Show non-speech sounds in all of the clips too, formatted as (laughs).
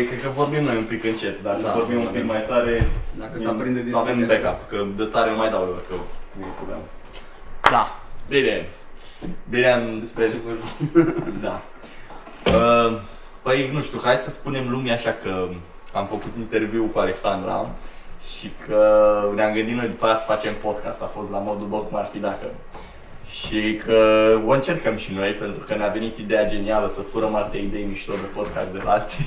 Noi cred că vorbim noi un pic încet, dacă Da, vorbim un pic avem. mai tare, Dacă se aprinde avem discuția. backup, că de tare nu mai dau eu, că nu e problemă. Da, bine. Bine am despre... (laughs) Da. Uh, Păi, nu știu, hai să spunem lumii așa că am făcut interviu cu Alexandra și că ne-am gândit noi după aia să facem podcast, a fost la modul bă, cum ar fi dacă. Și că o încercăm și noi, pentru că ne-a venit ideea genială să furăm alte idei mișto de podcast de la alții.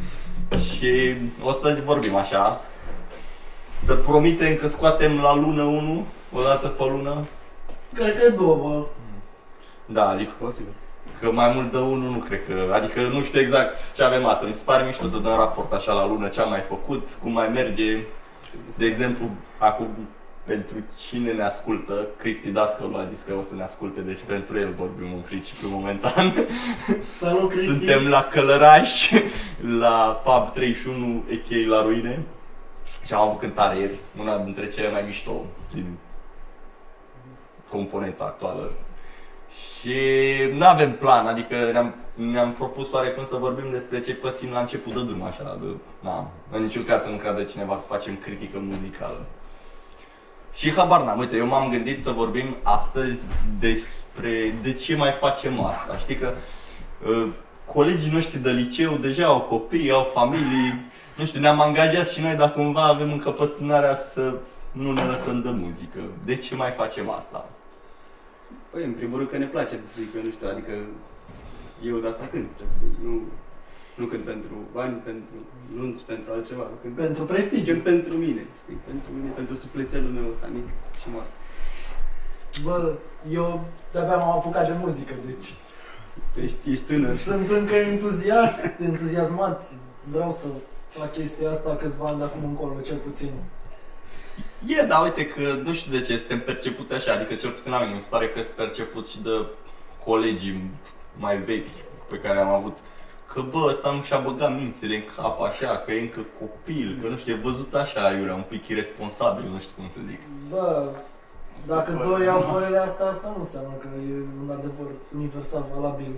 (laughs) și o să vorbim așa. Să promitem că scoatem la lună 1, o dată pe lună. Cred că e doable. Da, adică Posibil. Că mai mult de unul nu cred că, adică nu știu exact ce avem asta. Mi se pare mișto să dăm raport așa la lună ce am mai făcut, cum mai merge. De exemplu, acum pentru cine ne ascultă, Cristi Dascălu a zis că o să ne asculte, deci pentru el vorbim în principiu momentan. Salut, Cristi! Suntem la Călăraș, la pub 31 Echei la Ruine. Și am avut cântare ieri, una dintre cele mai mișto din componența actuală. Și nu avem plan, adică ne-am, ne-am propus oarecum să vorbim despre ce pățim la început de drum, așa, de, na, în niciun caz să nu creadă cineva că facem critică muzicală. Și habar n-am, uite, eu m-am gândit să vorbim astăzi despre de ce mai facem asta. Știi că uh, colegii noștri de liceu deja au copii, au familii, nu știu, ne-am angajat și noi, dar cumva avem încăpățânarea să nu ne lăsăm de muzică. De ce mai facem asta? Păi, în primul rând că ne place muzică, nu știu, adică eu de asta cânt, ce zic, nu, nu cânt pentru bani, pentru nunți, pentru altceva, cânt, Pentru prestigiu. cânt pentru mine, știi, pentru mine, pentru sufletelul meu ăsta mic și mare. Bă, eu de-abia m-am apucat de muzică, deci Ești, ești tânăr. sunt încă entuziast, entuziasmat. Vreau să fac chestia asta câțiva ani de acum încolo, cel puțin. E, dar uite că nu știu de ce suntem percepuți așa, adică cel puțin la mine mi se pare că sunt percepuți și de colegii mai vechi pe care am avut că bă, ăsta nu și-a băgat mințile în cap așa, că e încă copil, că nu știu, e văzut așa, iurea, un pic irresponsabil, nu știu cum să zic. Bă, dacă doi au părerea asta, asta nu înseamnă că e un adevăr universal valabil.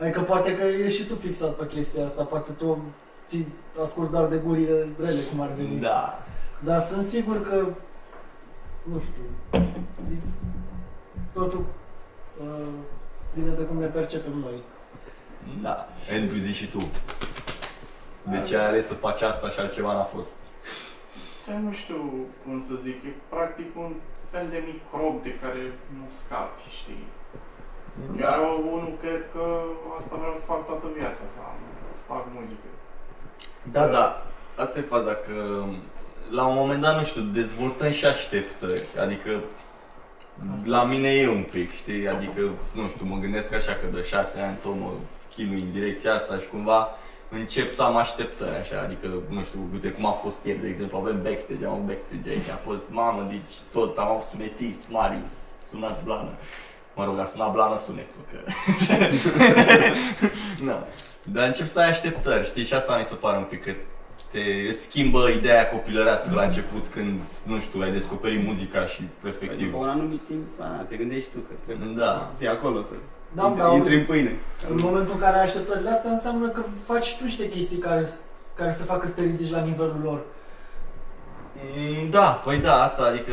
Adică poate că ești și tu fixat pe chestia asta, poate tu ți asculti doar de gurile rele, cum ar veni. Da. Dar sunt sigur că, nu știu, zic, totul uh, ține de cum ne percepem noi. Da. Andrew, zi și tu. De ce ai ales să faci asta și altceva n-a fost? Ce nu știu cum să zic, e practic un fel de microb de care nu scapi, știi? Iar eu, unul cred că asta vreau să fac toată viața, să, am, să fac muzică. Da, da. Asta e faza, că la un moment dat, nu știu, dezvoltăm și așteptări. Adică la mine e un pic, știi? Adică, nu știu, mă gândesc așa că de șase ani tot mă chinui în direcția asta și cumva încep să am așteptări așa, adică, nu știu, uite cum a fost ieri, de exemplu, avem backstage, am avut backstage aici, a fost, mamă, deci tot, am avut sunetist, Marius, sunat blană. Mă rog, a sunat blană sunetul, că... (laughs) (laughs) da. Dar încep să ai așteptări, știi? Și asta mi se pare un pic că te, îți schimbă ideea copilărească la început când, nu știu, ai descoperit muzica și efectiv... După un anumit timp, a, te gândești tu că trebuie Da. să fii acolo, să Da, intri, dar intri în pâine. în momentul în care ai așteptările astea, înseamnă că faci tu niște chestii care, care să te facă să te ridici la nivelul lor. Mm, Da, păi da, asta, adică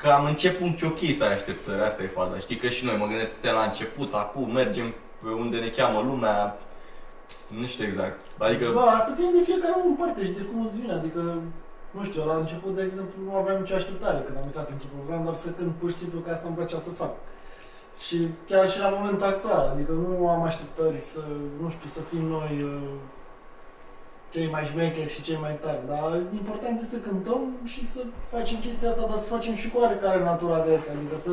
că am început un pic ok să ai așteptări, asta e faza. Știi că și noi mă gândesc suntem la început, acum mergem pe unde ne cheamă lumea, nu știu exact. Adică, Bă, asta ține de fiecare om în parte și de cum îți vine, adică, nu știu, la început, de exemplu, nu aveam nicio așteptare când am intrat într-un program, doar să cânt pur și simplu că asta îmi plăcea să fac. Și chiar și la momentul actual, adică nu am așteptări să, nu știu, să fim noi uh, cei mai șmecheri și cei mai tari, dar important e să cântăm și să facem chestia asta, dar să facem și cu oarecare naturalețe, adică să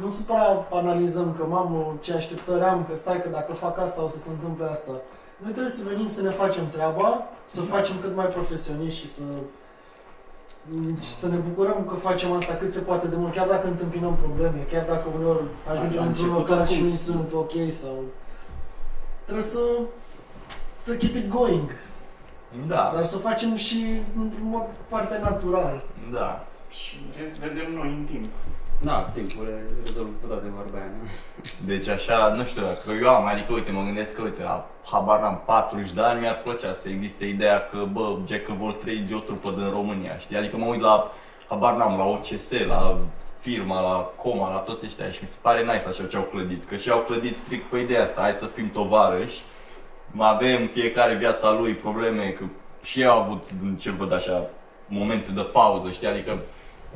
nu supra analizăm că, mamă, ce așteptări am, că stai că dacă fac asta o să se întâmple asta. Noi trebuie să venim să ne facem treaba, să facem cât mai profesioniști și să și să ne bucurăm că facem asta cât se poate de mult, chiar dacă întâmpinăm probleme, chiar dacă uneori ajungem La într-un început, local și oricum. nu sunt ok sau... Trebuie să, să keep it going, da, dar să facem și într-un mod foarte natural. da. Și în rest vedem noi în timp. Da, timpul le rezolvă toate vorba aia, nu? Deci așa, nu știu dacă eu am, adică uite, mă gândesc că uite, la habar am 40 de ani, mi-ar plăcea să existe ideea că, bă, Jack of all trades e o trupă din România, știi? Adică mă uit la, habar n-am, la OCS, la firma, la Coma, la toți ăștia și mi se pare nice așa ce au clădit, că și au clădit strict pe ideea asta, hai să fim tovarăși, avem fiecare viața lui probleme, că și ei au avut, din ce văd așa, momente de pauză, știi, adică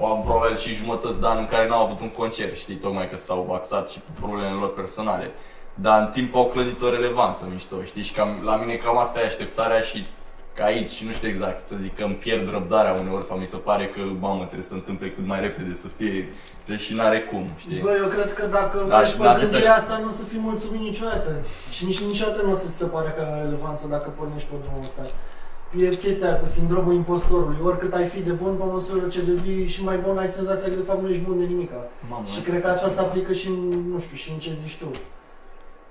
au avut probabil și jumătăți de an în care n-au avut un concert, știi, tocmai că s-au axat și pe problemele lor personale. Dar în timp au clădit o relevanță mișto, știi, și cam, la mine cam asta e așteptarea și că aici, nu știu exact să zic că îmi pierd răbdarea uneori sau mi se pare că, mamă, trebuie să se întâmple cât mai repede să fie, deși n-are cum, știi? Bă, eu cred că dacă Da, mergi și pe dacă gândirea ți-aș- asta, nu o să fii mulțumit niciodată. Și nici niciodată nu o să ți se pare că are relevanță dacă pornești pe drumul ăsta. E chestia aia cu sindromul impostorului. Oricât ai fi de bun, pe măsură ce devii și mai bun, ai senzația că de fapt nu ești bun de nimica. Mamă, Și cred că asta se aplică și în, nu știu, și în ce zici tu.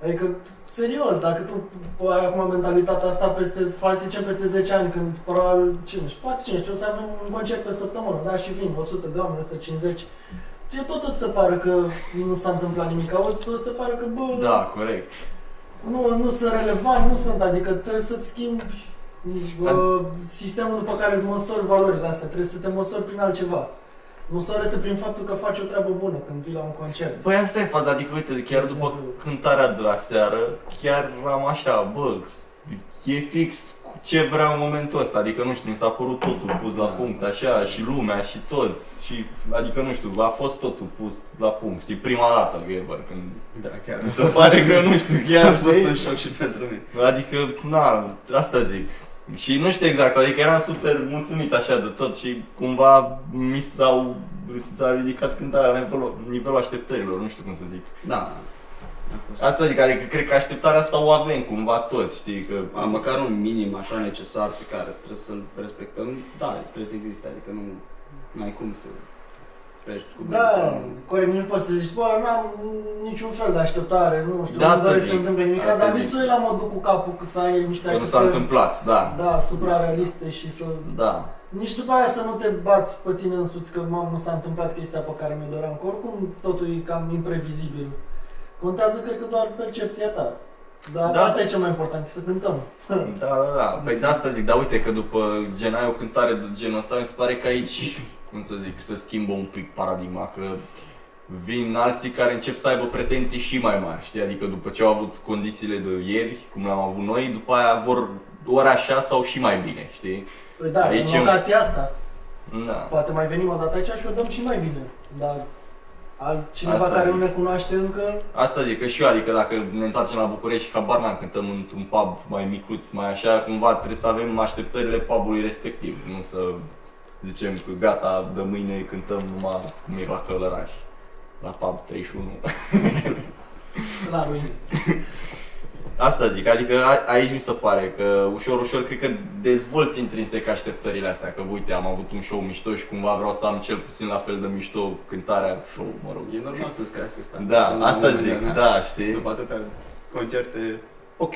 Adică, serios, dacă tu ai acum mentalitatea asta peste, hai să zicem peste 10 ani, când probabil, cine știu, poate cine știu, o să avem un concert pe săptămână, da, și vin 100 de oameni, 150. Ție tot îți se pare că nu s-a întâmplat nimic, auzi, tot se pare că, bă, Da, corect. nu, nu sunt relevant, nu sunt, adică trebuie să-ți schimbi uh, sistemul după care îți măsori valorile astea, trebuie să te măsori prin altceva. Măsoară-te prin faptul că faci o treabă bună când vii la un concert. Păi asta e faza, adică uite, chiar după Exact. cântarea de la seară, chiar am așa, bă, e fix cu ce vreau în momentul ăsta, adică nu știu, mi s-a părut totul pus la punct, așa, și lumea, și toți, și, adică nu știu, a fost totul pus la punct, știi, prima dată ever, când Da, chiar. mi se pare că, nu știu, chiar, (laughs) a fost știi? un șoc și pentru mine. Adică, na, asta zic. Și nu știu exact, adică eram super mulțumit așa de tot și cumva mi s-au, s-a ridicat cântarea la nivelul, nivelul așteptărilor, nu știu cum să zic. Da. A fost. Asta zic, adică cred că așteptarea asta o avem cumva toți, știi, că... A, măcar un minim așa necesar pe care trebuie să-l respectăm, da, trebuie să existe, adică nu, nu ai cum să treci cu Da, gândul. corect, nu poți să zici, bă, n-am niciun fel de așteptare, nu știu, De nu asta doresc să zic. se întâmple nimic, Asta dar zic. visul e la modul cu capul, că să ai niște Că nu s-a așteptări, întâmplat, da. da, suprarealiste și să... Da. Nici după aia să nu te bați pe tine însuți că, mamă, nu s-a întâmplat chestia pe care mi-o doream, că oricum totul e cam imprevizibil. Contează, cred că, doar percepția ta. Dar Da. asta e cel mai important, e să cântăm. Da, da, da. (laughs) Păi de asta zic, dar uite că după gen ai o cântare de genul ăsta, mi se pare că aici, cum să zic, se schimbă un pic paradigma, că vin alții care încep să aibă pretenții și mai mari, știi? Adică după ce au avut condițiile de ieri, cum le-am avut noi, după aia vor ori așa sau și mai bine, știi? Păi da, Aici e în un- locația asta, Da. poate mai venim o dată aici și o dăm și mai bine. Dar altcineva Asta care zic. nu ne cunoaște încă, Asta zic, că și eu, adică dacă ne întoarcem la București și habar n-am, cântăm într-un pub mai micuț, mai așa, cumva trebuie să avem așteptările pubului respectiv, nu să zicem că gata, de mâine cântăm numai cum e la Călăraș, la pub 31. la ruine. Asta zic, adică a, aici mi se pare că ușor, ușor cred că dezvolți intrinsec așteptările astea, că uite, am avut un show mișto și cumva vreau să am cel puțin la fel de mișto cântarea, show, mă rog. E normal să-ți crească asta. Da, asta zic, da, știi? După atâtea concerte, ok.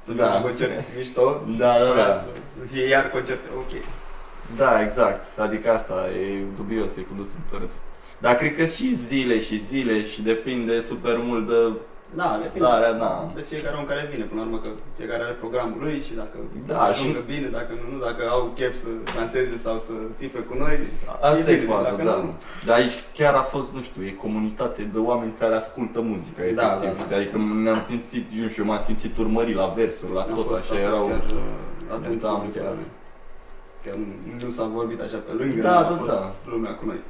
Să Da. da. un concert mișto, Da, da, da. să fie iar concerte, ok. Da, exact. Adică asta e dubios, e cu dus întors. Dar cred că și zile și zile și depinde super mult de Da, depinde starea, da. de fiecare om care vine, până la urmă că fiecare are programul lui și dacă Da, ajungă și- bine, dacă nu, nu, dacă au chef să danseze sau să țipe cu noi, Asta e bine, faza, dacă da. nu, Dar aici chiar a fost, nu știu, e comunitate de oameni care ascultă muzica, Da, efectiv. da, da. Adică ne-am simțit, eu nu știu, m-am simțit urmărit la versuri, la a tot fost, așa, a fost erau... chiar uh, atent uitam publicul chiar. ăla. Că nu, nu s-a vorbit așa pe lângă, Da, a da, fost da. lumea cu noi.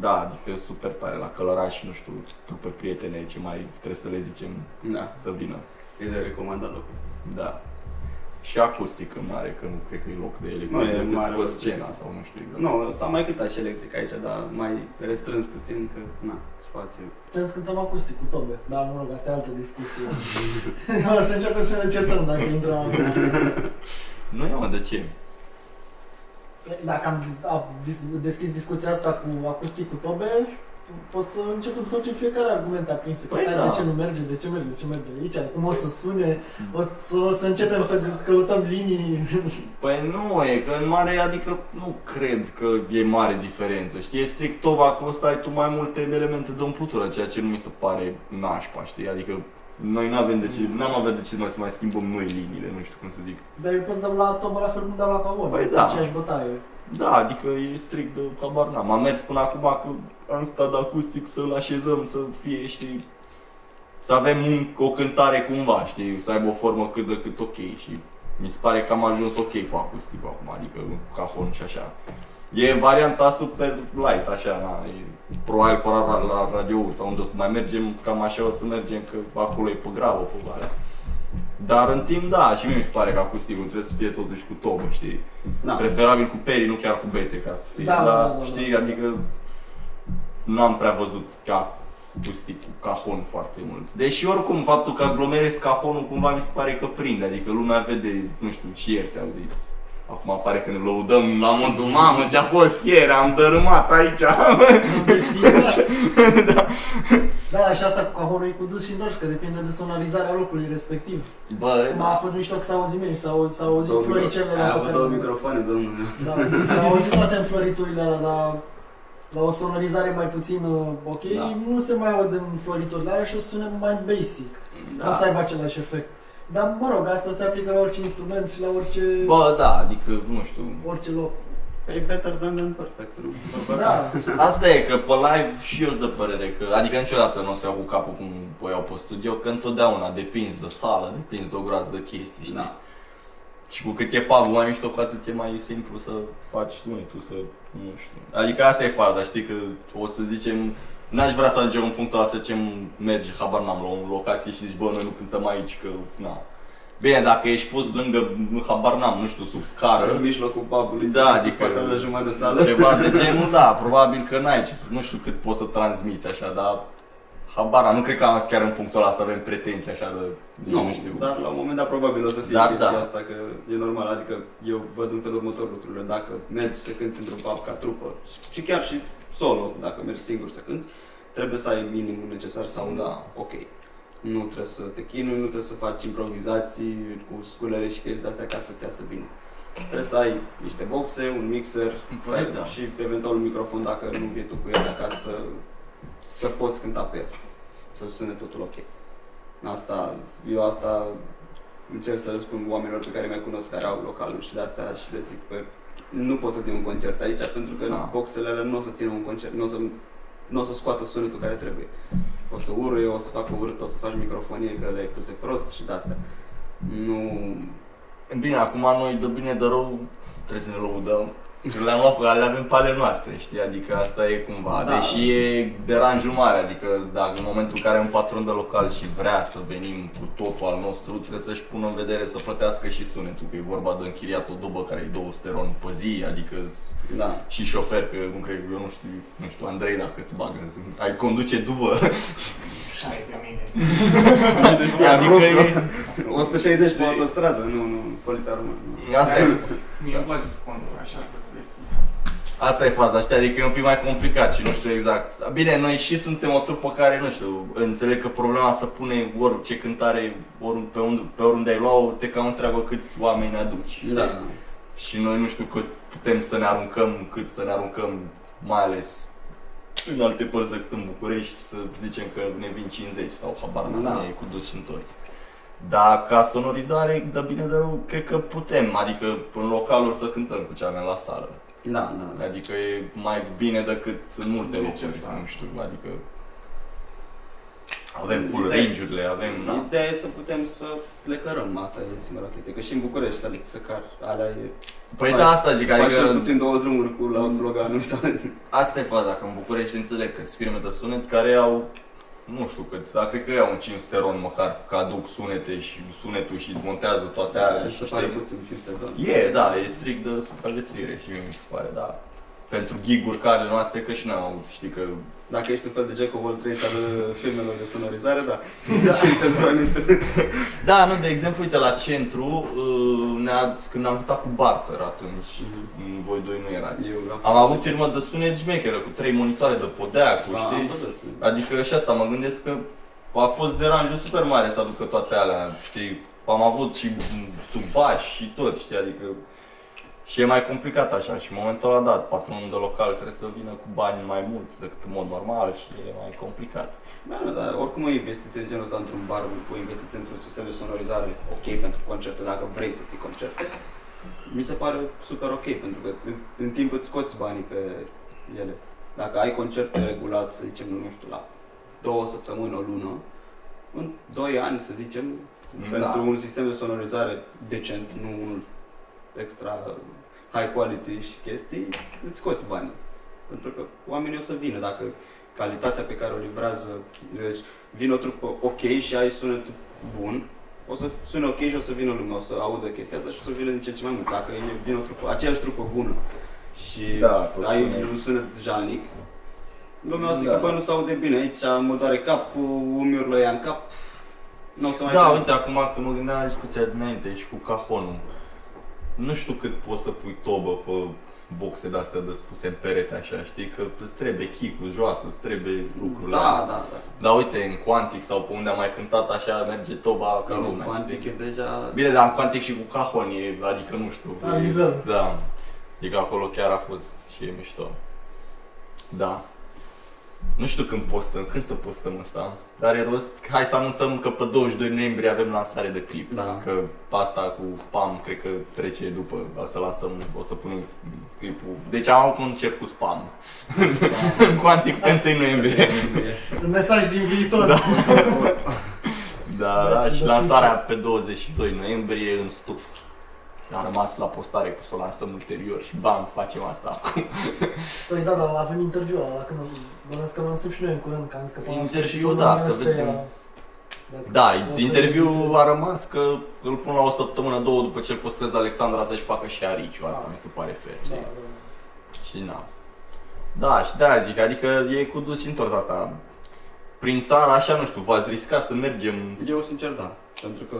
Da, adică super tare la Călăraș, nu știu, trupe prietene, ce mai trebuie să le zicem Da, să vină. e de recomandat locul ăsta. Da. Și acustic în mare, că nu cred că e loc de electric, Nu e decât mare pe loc. scena sau nu știu exact. Nu, s-a mai cântat și electric aici, dar mai restrâns puțin, că, na, spațiu. Putem să cântăm acustic cu tobe. Da, mă rog, asta e altă discuție. (laughs) o să începem să ne certăm dacă intrăm (laughs) acum. Nu e mă, de ce? Dacă am a, dis, deschis discuția asta cu acustic cu tobe, poți să începem să facem fiecare argument aprins. Că Păi stai, da. de ce nu merge, de ce merge, de ce merge aici, cum o să sune, o să, o să începem să g- căutăm linii. (laughs) Păi nu, e că în mare, adică nu cred că e mare diferență, știi, e strict toba că o să ai tu mai multe elemente de umplutură, ceea ce nu mi se pare nașpa, știi, adică noi n-avem de ce, n-am avea de ce noi să mai schimbăm noi liniile, nu știu cum să zic. Dar eu poți da la tomă la fel cum dau la carbon, Păi cu da. aceeași bătaie. Da, adică e strict de habar n-am. Am mers până acum că am stat acustic să-l așezăm, să fie, știi, să avem un, o cântare cumva, știi, să aibă o formă cât de cât ok și mi se pare că am ajuns ok cu acusticul acum, adică cu cajon și așa. E varianta super light, așa, na, e probabil pe la, la radio sau unde o să mai mergem, cam așa o să mergem, că acolo e pe gravă, pe valea. Dar în timp, da, și mie mi se pare că acusticul trebuie să fie totuși cu tobă, știi? Da. Preferabil cu perii, nu chiar cu bețe ca să fie. Da, Dar, da, da, da, știi, da. adică n-am prea văzut ca acustic cu cajon foarte mult. Deși oricum faptul că aglomerezi cajonul cumva mi se pare că prinde, adică lumea vede, nu știu, și ieri ți-au zis. Acum apare că ne lăudăm la modul, mamă, ce-a fost ieri, am dărâmat aici. Desfințat. (laughs) da. Da, și asta cu cajonul e cu dus și întors, că depinde de sonorizarea locului respectiv. Bă, Cum a da. fost mișto că s-au auzit bine și s-au, s-au auzit Două micro- floricelele Ai la avut două microfoane, domnule. Da, s-au auzit toate înfloriturile alea, dar la o sonorizare mai puțin uh, ok, Da. nu se mai aud înfloriturile alea și o sună mai basic. Nu o să da. aibă același efect. Dar, mă rog, asta se aplică la orice instrument și la orice, Bă, da, adică, nu știu, orice loc. E better than than perfect, nu? Da, Asta e, că pe live și eu sunt de părere că, adică niciodată nu o să iau cu capul cum o iau pe studio, că întotdeauna depinzi de sală, depinzi de o groază de chestii, știi? Da. Și cu cât e pub mai mișto, cu atât e mai simplu să faci sunetul, să, nu știu. Adică asta e faza, știi, că o să zicem, n-aș vrea să ajungem în punctul ăla să zicem, mergi, habar n-am, la o locație și zici, bă, noi nu cântăm aici, că, na. Bine, dacă ești pus lângă, habar n-am, nu știu, sub scară, În mijlocul pubului, Da, să adică- adică spatele la jumătate de sală. (laughs) ceva de genul, da, probabil că n-ai ce să, nu știu cât poți să transmiți așa, dar habar, n-am, nu cred că am chiar în punctul ăla să avem pretenții așa de, Nu, nu știu. dar la un moment dat probabil o să fie Dar chestia da. asta, că e normal, adică eu văd în felul următor lucrurile, dacă mergi să cânti într-un pub ca trupă și chiar și solo, dacă mergi singur să cânti, trebuie să ai minimul necesar sau Da. da. ok. Nu trebuie să te chinui, nu trebuie să faci improvizații cu sculere și chestii de-astea ca să-ți iasă bine. Trebuie să ai niște boxe, un mixer Păi da. și eventual un microfon dacă nu vii tu cu el de acasă să, să poți cânta pe el, să sune totul ok. Asta, eu asta încerc să răspund oamenilor pe care mai cunosc care au localul și de asta și le zic pe nu poți să ții un concert aici pentru că Da. boxele alea nu o să țină un concert, nu o să, nu o să scoată sunetul care trebuie. O să urâie, o să facă urât, o să faci microfonie că le-ai puse prost și de astea. Nu... Bine, acum noi de bine de rău trebuie să ne lăudăm. Le-am luat pe avem pe ale noastre, știi? Adică asta e cumva, da. deși e deranjul mare, adică dacă în momentul în care un patron de local și vrea să venim cu totul al nostru, trebuie să-și pună în vedere să plătească și sunetul, că e vorba de închiriat o dobă care e 200 ron pe zi, adică da. și șofer, că cum cred, eu nu știu, nu știu, Andrei dacă se bagă, ai conduce dubă nu știa, adică e 160 pe autostradă, nu, nu, poliția română. Asta e... Mie îmi place să conduc așa, că deschis. Asta e faza, știi, adică e un pic mai complicat și nu știu exact. Bine, noi și suntem o trupă care, nu știu, înțeleg că problema să pune orice cântare, ori pe, unde, pe oriunde ai luat te cam întreabă câți oameni ne aduci. Da. Și noi nu știu cât putem să ne aruncăm, cât să ne aruncăm, mai ales în alte părți decât în București, să zicem că ne vin 50 sau habar n-am, Da. e cu dus și întors. Dar ca sonorizare, de bine de rău, cred că putem, adică în localuri să cântăm cu ce avem la sală. Da, da, da. Adică e mai bine decât în multe locuri, Necesar. nu știu, adică avem full Ideea- range-urile, avem, na. Ideea e să putem să le cărăm, asta e singura chestie. Că și în București să, să car, alea e... Păi faci- da, asta zic, Faci cel adică puțin două drumuri cu la Loganul sau... asta e faza, că în București înțeleg că sunt firme de sunet care au nu știu cât, dar cred că iau un 500 ron măcar că aduc sunete și sunetul și îți montează toate alea. Mi și se pare știi? puțin 500 de dolari. E, da, e strict de supraviețuire și mie mi se pare, da. Pentru giguri care noastre, că și noi am avut, știi că Dacă ești un fel de Jack of all trades al uh, filmelor de sonorizare, da. (laughs) Și este într-o listă. Da, nu, de exemplu, uite, la centru, uh, ne-a, când am cântat cu Barter atunci, mm, voi doi nu erați. Eu Am avut firmă de sunet șmecheră, cu trei monitoare de podea, cu, Da, am știi? văzut. Adică și asta mă gândesc că a fost deranjul super mare să aducă toate alea, știi? Am avut și sub bași și tot, știi? Adică și e mai complicat așa și în momentul ăla, da, patronul de local trebuie să vină cu bani mai mulți decât în mod normal și e mai complicat. Da, da, dar oricum o investiție de genul ăsta într-un bar, o investiție într-un sistem de sonorizare ok pentru concerte, dacă vrei să ții concerte, mi se pare super ok, pentru că în, în timp îți scoți banii pe ele. Dacă ai concerte regulat, să zicem, nu știu, la două săptămâni, o lună, în doi ani, să zicem, Da. pentru un sistem de sonorizare decent, nu unul extra high quality și chestii, îți scoți banii. Pentru că oamenii o să vină dacă calitatea pe care o livrează, deci vine o trupă ok și ai sunet bun, o să sune ok și o să vină lumea, o să audă chestia asta și o să vină din ce în ce mai mult. Dacă e- vine o trupă, aceeași trupă bună și Da, pe ai sunet. un sunet jalnic, lumea o să Da. zică, bă, nu se aude bine, aici mă doare capul, umiurile ia în cap, nu o să mai Da, vin. uite, acum când mă gândeam la discuția dinainte și cu cajonul, nu știu cât poți să pui tobă pe boxe de-astea de spuse în perete așa, știi, că îți trebuie chicul joasă, îți trebuie lucrurile Da, alea. da, da. Dar uite, în Quantic sau pe unde am mai cântat așa, merge toba ca Bine, lumea, Quantic știi? e deja... Bine, dar în Quantic și cu cajon e, adică nu știu. La e- nivel. Da. Adică acolo chiar a fost și e mișto. Da. Nu știu când postăm, când să postăm asta. Dar e rost, hai să anunțăm că pe 22 noiembrie avem lansare de clip. Da. Că asta cu spam cred că trece după, o să lansăm, o să punem clipul. Deci am avut un concert cu spam. în Quantic pe 1 noiembrie. Un mesaj din viitor. Da. Da, da, Da, și da, lansarea pe 22 noiembrie în stuf. A rămas la postare cu să o lansăm ulterior și bam, facem asta acum. (laughs) Păi da, dar avem interviu ăla, când bănesc că lansăm și noi în curând, că am scăpat la Interviu, sfârșitul da, lunii să astea. vedem. Dacă Da, o să interviul editez. a rămas că îl pun la o săptămână, două după ce îl postez Alexandra să-și facă și ariciu, asta Ah. mi se pare fair, Da, știi? da. Și na. Da, și de-aia zic, adică e cu dus și întors asta. Prin țară, așa, nu știu, v-ați riscat să mergem Eu sincer da, pentru că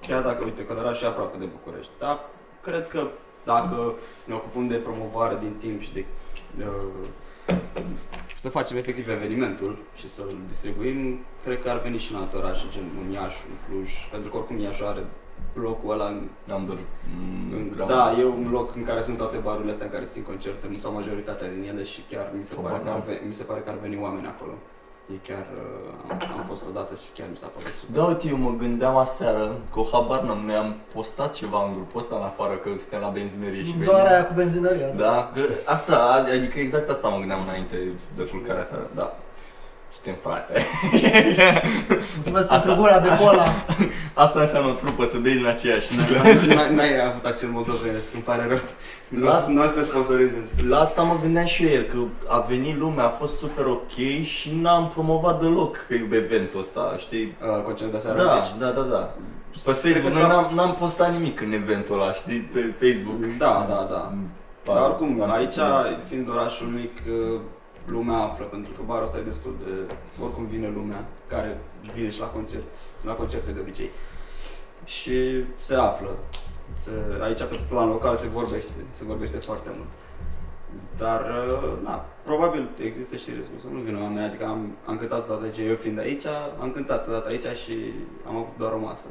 chiar dacă, uite, Călăraș e aproape de București, dar cred că dacă ne ocupăm de promovare din timp și de uh, să facem efectiv evenimentul și să-l distribuim, cred că ar veni și în alte orașe, gen în Iași, în Cluj, pentru că oricum Iași are locul ăla în, Under, în, mm, da, e un loc în care sunt toate barurile astea în care țin concerte, sau majoritatea din ele și chiar mi se, pare că ar, ve- mi se pare că ar veni oameni acolo. E chiar, uh, am, am fost odată și chiar mi s-a părut super. Da, uite, eu mă gândeam aseară că o habar n-am, noi am postat ceva în grupul ăsta în afară că suntem la benzinărie și Doar venim. aia cu benzinăria. Da, că asta, adică exact asta mă gândeam înainte de culcarea seara, da. Suntem frați. Mulțumesc Asta- pentru gura de cola. Asta înseamnă o trupă, să bei din aceeași sticlă. N-ai- N-ai avut accent moldovenesc, îmi pare rău. Nu, Las- nu o să te sponsorizezi. La asta mă gândeam și eu ieri, că a venit lumea, a fost super ok și n-am promovat deloc că e eventul ăsta, știi? Uh, concertul de seară Da, zici? da, da, da. Pe Cred Facebook, că noi s-a- n-am, n-am postat nimic în eventul ăla, știi, pe Facebook. Da, da, da. Pa- Dar oricum, pa- aici, fiind orașul mic, uh, lumea află, pentru că barul ăsta e destul de... Oricum vine lumea, care vine și la concert, la concerte de obicei. Și se află. Se, aici, pe plan local, se vorbește, se vorbește foarte mult. Dar, uh, na, probabil există și riscul să nu vină oameni, adică am, am cântat odată aici, eu fiind aici, am cântat odată aici și am avut doar o masă.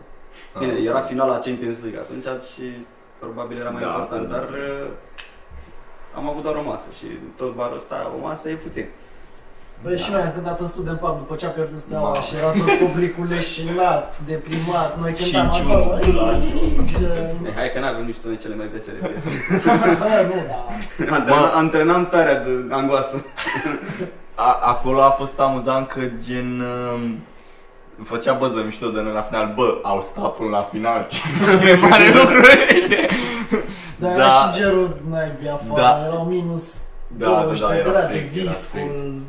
Bine, Am era înțeles. finala Champions League atunci și probabil era mai Da, important, asta dar zic. uh, am avut doar o masă și tot barul ăsta, o masă e puțin. Băi, și noi am cântat în student pub după ce a pierdut steaua Ma. și era tot publicul leșinat, deprimat, noi cântam 5-1 acolo. la Ce- E, hai că n-avem nici noi cele mai vesele piese. (laughs) Bă, nu, da. (laughs) Antrena, antrenam starea de angoasă. A, acolo a fost amuzant că gen... um, Făcea băză mișto de noi la final, bă, au stat până la final, ce mare lucru (laughs) este. Dar Da. era și gerul naibii afară, Da. erau minus Da, 20 da, da, de era grade, frig, era viscul.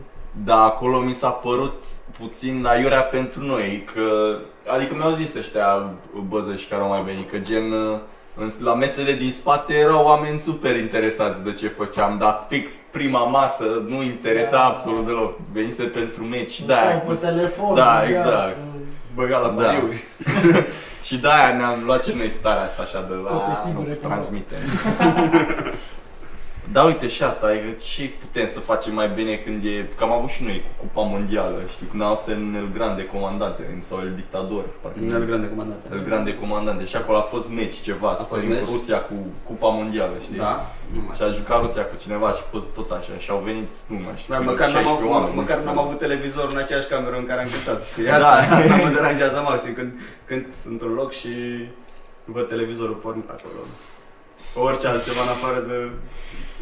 Da, acolo mi s-a părut puțin aiurea pentru noi, că, adică mi-au zis ăștia băzăși care au mai venit, că gen, uh, În- La mesele din spate erau oameni super interesați de ce făceam, dar fix prima masă nu interesa Da. absolut deloc. Venise pentru meci și Da, da, pe telefon. Da, ia exact. să- Băga la Da. (laughs) pariuri. și de-aia ne-am luat și noi starea asta așa de Toate "A, sigure nu că nu." transmitem. (laughs) Da, uite și asta, adică ce putem să facem mai bine când e, că am avut și noi cu Cupa Mondială, știi, când au avut în El Grande Comandante sau El Dictador, parcă Un alt grande comandant. El Grande Comandante și acolo a fost meci ceva, a fost fost meci? Rusia cu Cupa Mondială, știi? Da? Nu mai Și a jucat Rusia cu cineva și a fost tot așa și au venit, nu mai știu, Da, cred că măcar n-am 16 avut, oameni, măcar nu n-am știu. avut televizor în aceeași cameră în care am cântat, știi? Da. Asta, asta mă deranjează maxim când, când sunt într-un loc și văd televizorul pornit acolo. Orice altceva în afară de...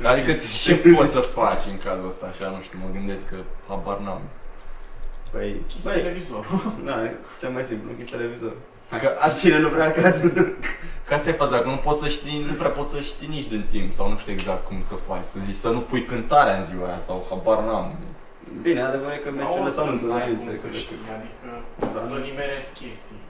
Adică ce poți să faci în cazul ăsta așa, nu știu, mă gândesc că habar n-am. Păi, Închis băi, televizorul. (laughs) da, e cel mai simplu, închis televizor. Că Azi cine nu vrea acasă? (laughs) Că asta e faza, că nu poți să știi, nu prea poți să știi nici din timp sau nu știu exact cum să faci, să zici, să nu pui cântarea în ziua aia sau habar n-am. Bine, adevărul e că meciurile s-au anunțat N-ai înainte. cum să că- știi, adică Da. să nimerezi chestii.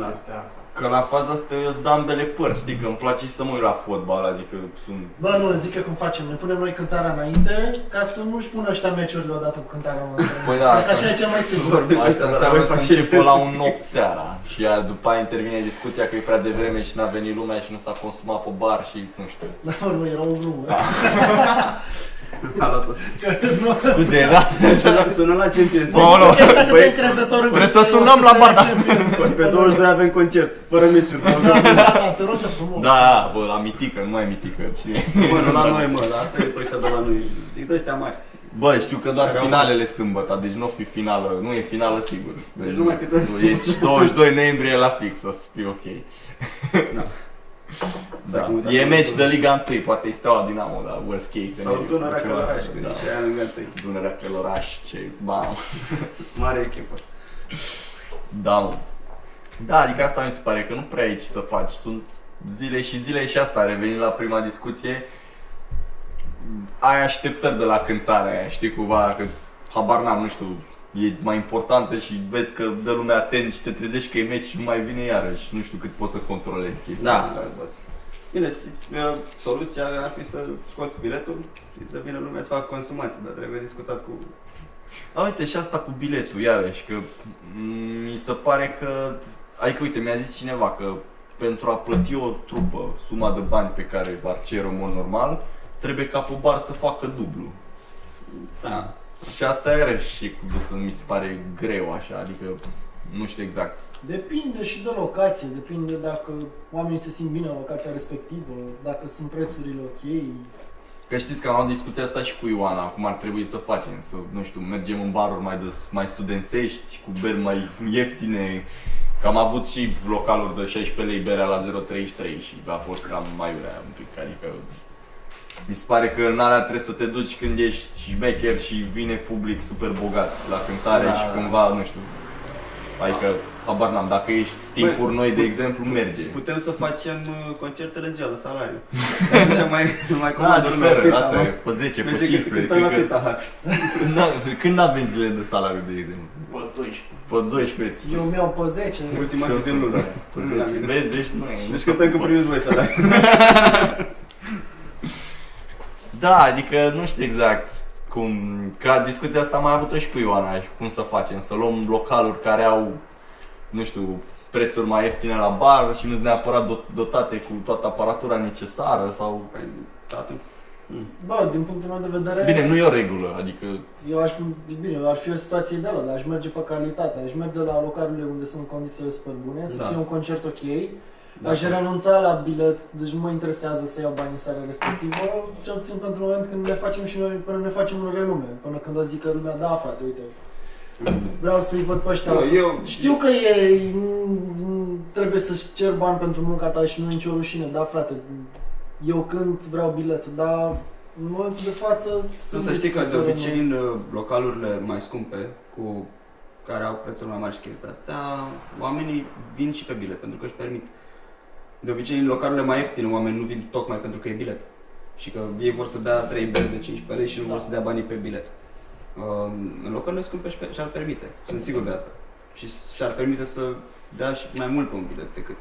Da. Este asta. Că la faza asta eu îți dau ambele părți, știi, că îmi place și să mă uit la fotbal, adică sunt... Bă, nu, zic eu cum facem. Ne punem noi cântarea înainte ca să nu-și pună ăștia meciurile odată cu cântarea noastră. Păi da, Că asta așa e cel mai sigur. Vorbim cu Asta ăsta, dar înseamnă voi să face încep la un 8 seara și iar după aia intervine discuția că e prea devreme și n-a venit lumea și nu s-a consumat pe bar și nu știu. Dar mă, nu, era o glumă. (laughs) A luat-o. Că nu... Scuze, da? Sună, sună la Champions Bă, League. ăla. Ești atât de Păi, încrezător în trebuie că să o sunăm se la ia bar, da. Champions League. Pe 22 avem concert, fără meciuri. Da, da, da, te rog eu frumos. Da, bă, la mitică, nu mai mitică, cine? Mă, nu la noi, mă, lasă e proștia de la noi. Zic de ăștia mari. Bă, știu că doar Erau- finalele sâmbătă, deci nu o fi finală, nu e finală sigur. Deci numai câte E 22 noiembrie la fix, o să fie ok. Da. Da. Stai cum- E meci de Liga 1, poate e Steaua Dinamo, dar worst case Sau scenario Dunărea ceva. Călăraș, că Da. e și aia lângă întâi. Dunărea Călăraș, ce bam. (laughs) Mare echipă. Da, mă. Da, adică asta mi se pare, că nu prea ai ce să faci. Sunt zile și zile și asta, revenind la prima discuție, ai așteptări de la cântarea aia, știi, cumva, că habar n-am, nu știu, e mai importantă și vezi că dă lumea atent și te trezești că e meci și mai vine iarăși. Nu știu cât poți să controlezi chestia Da, asta. Bine, si- uh, soluția ar fi să scoți biletul și să vină lumea să facă consumații, dar trebuie discutat cu... A, uite, și asta cu biletul, iarăși, că mm, mi se pare că... Adică, uite, mi-a zis cineva că pentru a plăti o trupă suma de bani pe care ar cere în mod normal, trebuie ca pe bar să facă dublu. Da. Și asta iarăși și cu să mi se pare greu așa, adică nu știu exact. Depinde și de locație, depinde dacă oamenii se simt bine în locația respectivă, dacă sunt prețurile ok. Că știți că am avut discuția asta și cu Ioana, cum ar trebui să facem, să, nu știu, mergem în baruri mai, de, mai studențești, cu beri mai ieftine, Că am avut și localuri de 16 lei berea la 0,33 și a fost cam mai urea un pic, adică mi se pare că în alea trebuie să te duci când ești șmecher și vine public super bogat la cântare Da, și da. cumva, nu știu, adică habar n-am, dacă ești timpuri noi, de put- exemplu, merge. Putem să facem uh, concertele ziua de salariu. Atunci mai, (laughs) mai Da, comandă lumea diferă, pizza, asta mă. e, pe 10, pe Merge 15, cântăm la cred că- Pizza Hut. Când a- Când avem zile de salariu, de exemplu? Bă, 12. Pe 12. Eu mi-au pe 10. Ultima zi din lună. Pe Nu la 10. mine. Vezi, deci nu e. Deci cântăm că primiți voi salariu. (laughs) Da, adică nu știu exact cum, ca discuția asta am mai avut-o și cu Ioana și cum să facem, să luăm localuri care au, nu știu, prețuri mai ieftine la bar și nu sunt neapărat dot- dotate cu toată aparatura necesară sau... Păi, atunci. Bă, din punctul meu de vedere... Bine, nu e o regulă, adică Eu aș, bine, ar fi o situație ideală, dar aș merge pe calitate, aș merge la localurile unde sunt condițiile super bune, să Da. fie un concert ok, Da. Aș renunța la bilet, deci nu mă interesează să iau banii în seara respectivă, cel puțin pentru moment când ne facem și noi, până ne facem un renume, până când o zică lumea, da frate, uite, vreau să-i văd pe ăștia. Nu, o să- eu- Știu că e, mm, trebuie să-și cer bani pentru munca ta și nu e nicio rușine, da frate, eu când vreau bilet, dar în momentul de față Nu sunt să știi că dispus de să obicei renunț. în uh, localurile mai scumpe, cu care au prețuri mai mari și chestii de astea, oamenii vin și pe bilet, pentru că își permit. De obicei în localurile mai ieftine oamenii nu vin tocmai pentru că e bilet. Și că ei vor să bea 3 beri de 15 lei și nu vor să dea banii pe bilet. Uh, În localurile scumpe și- și-ar permite, sunt sigur de asta. Și și-ar permite să dea și mai mult pe un bilet decât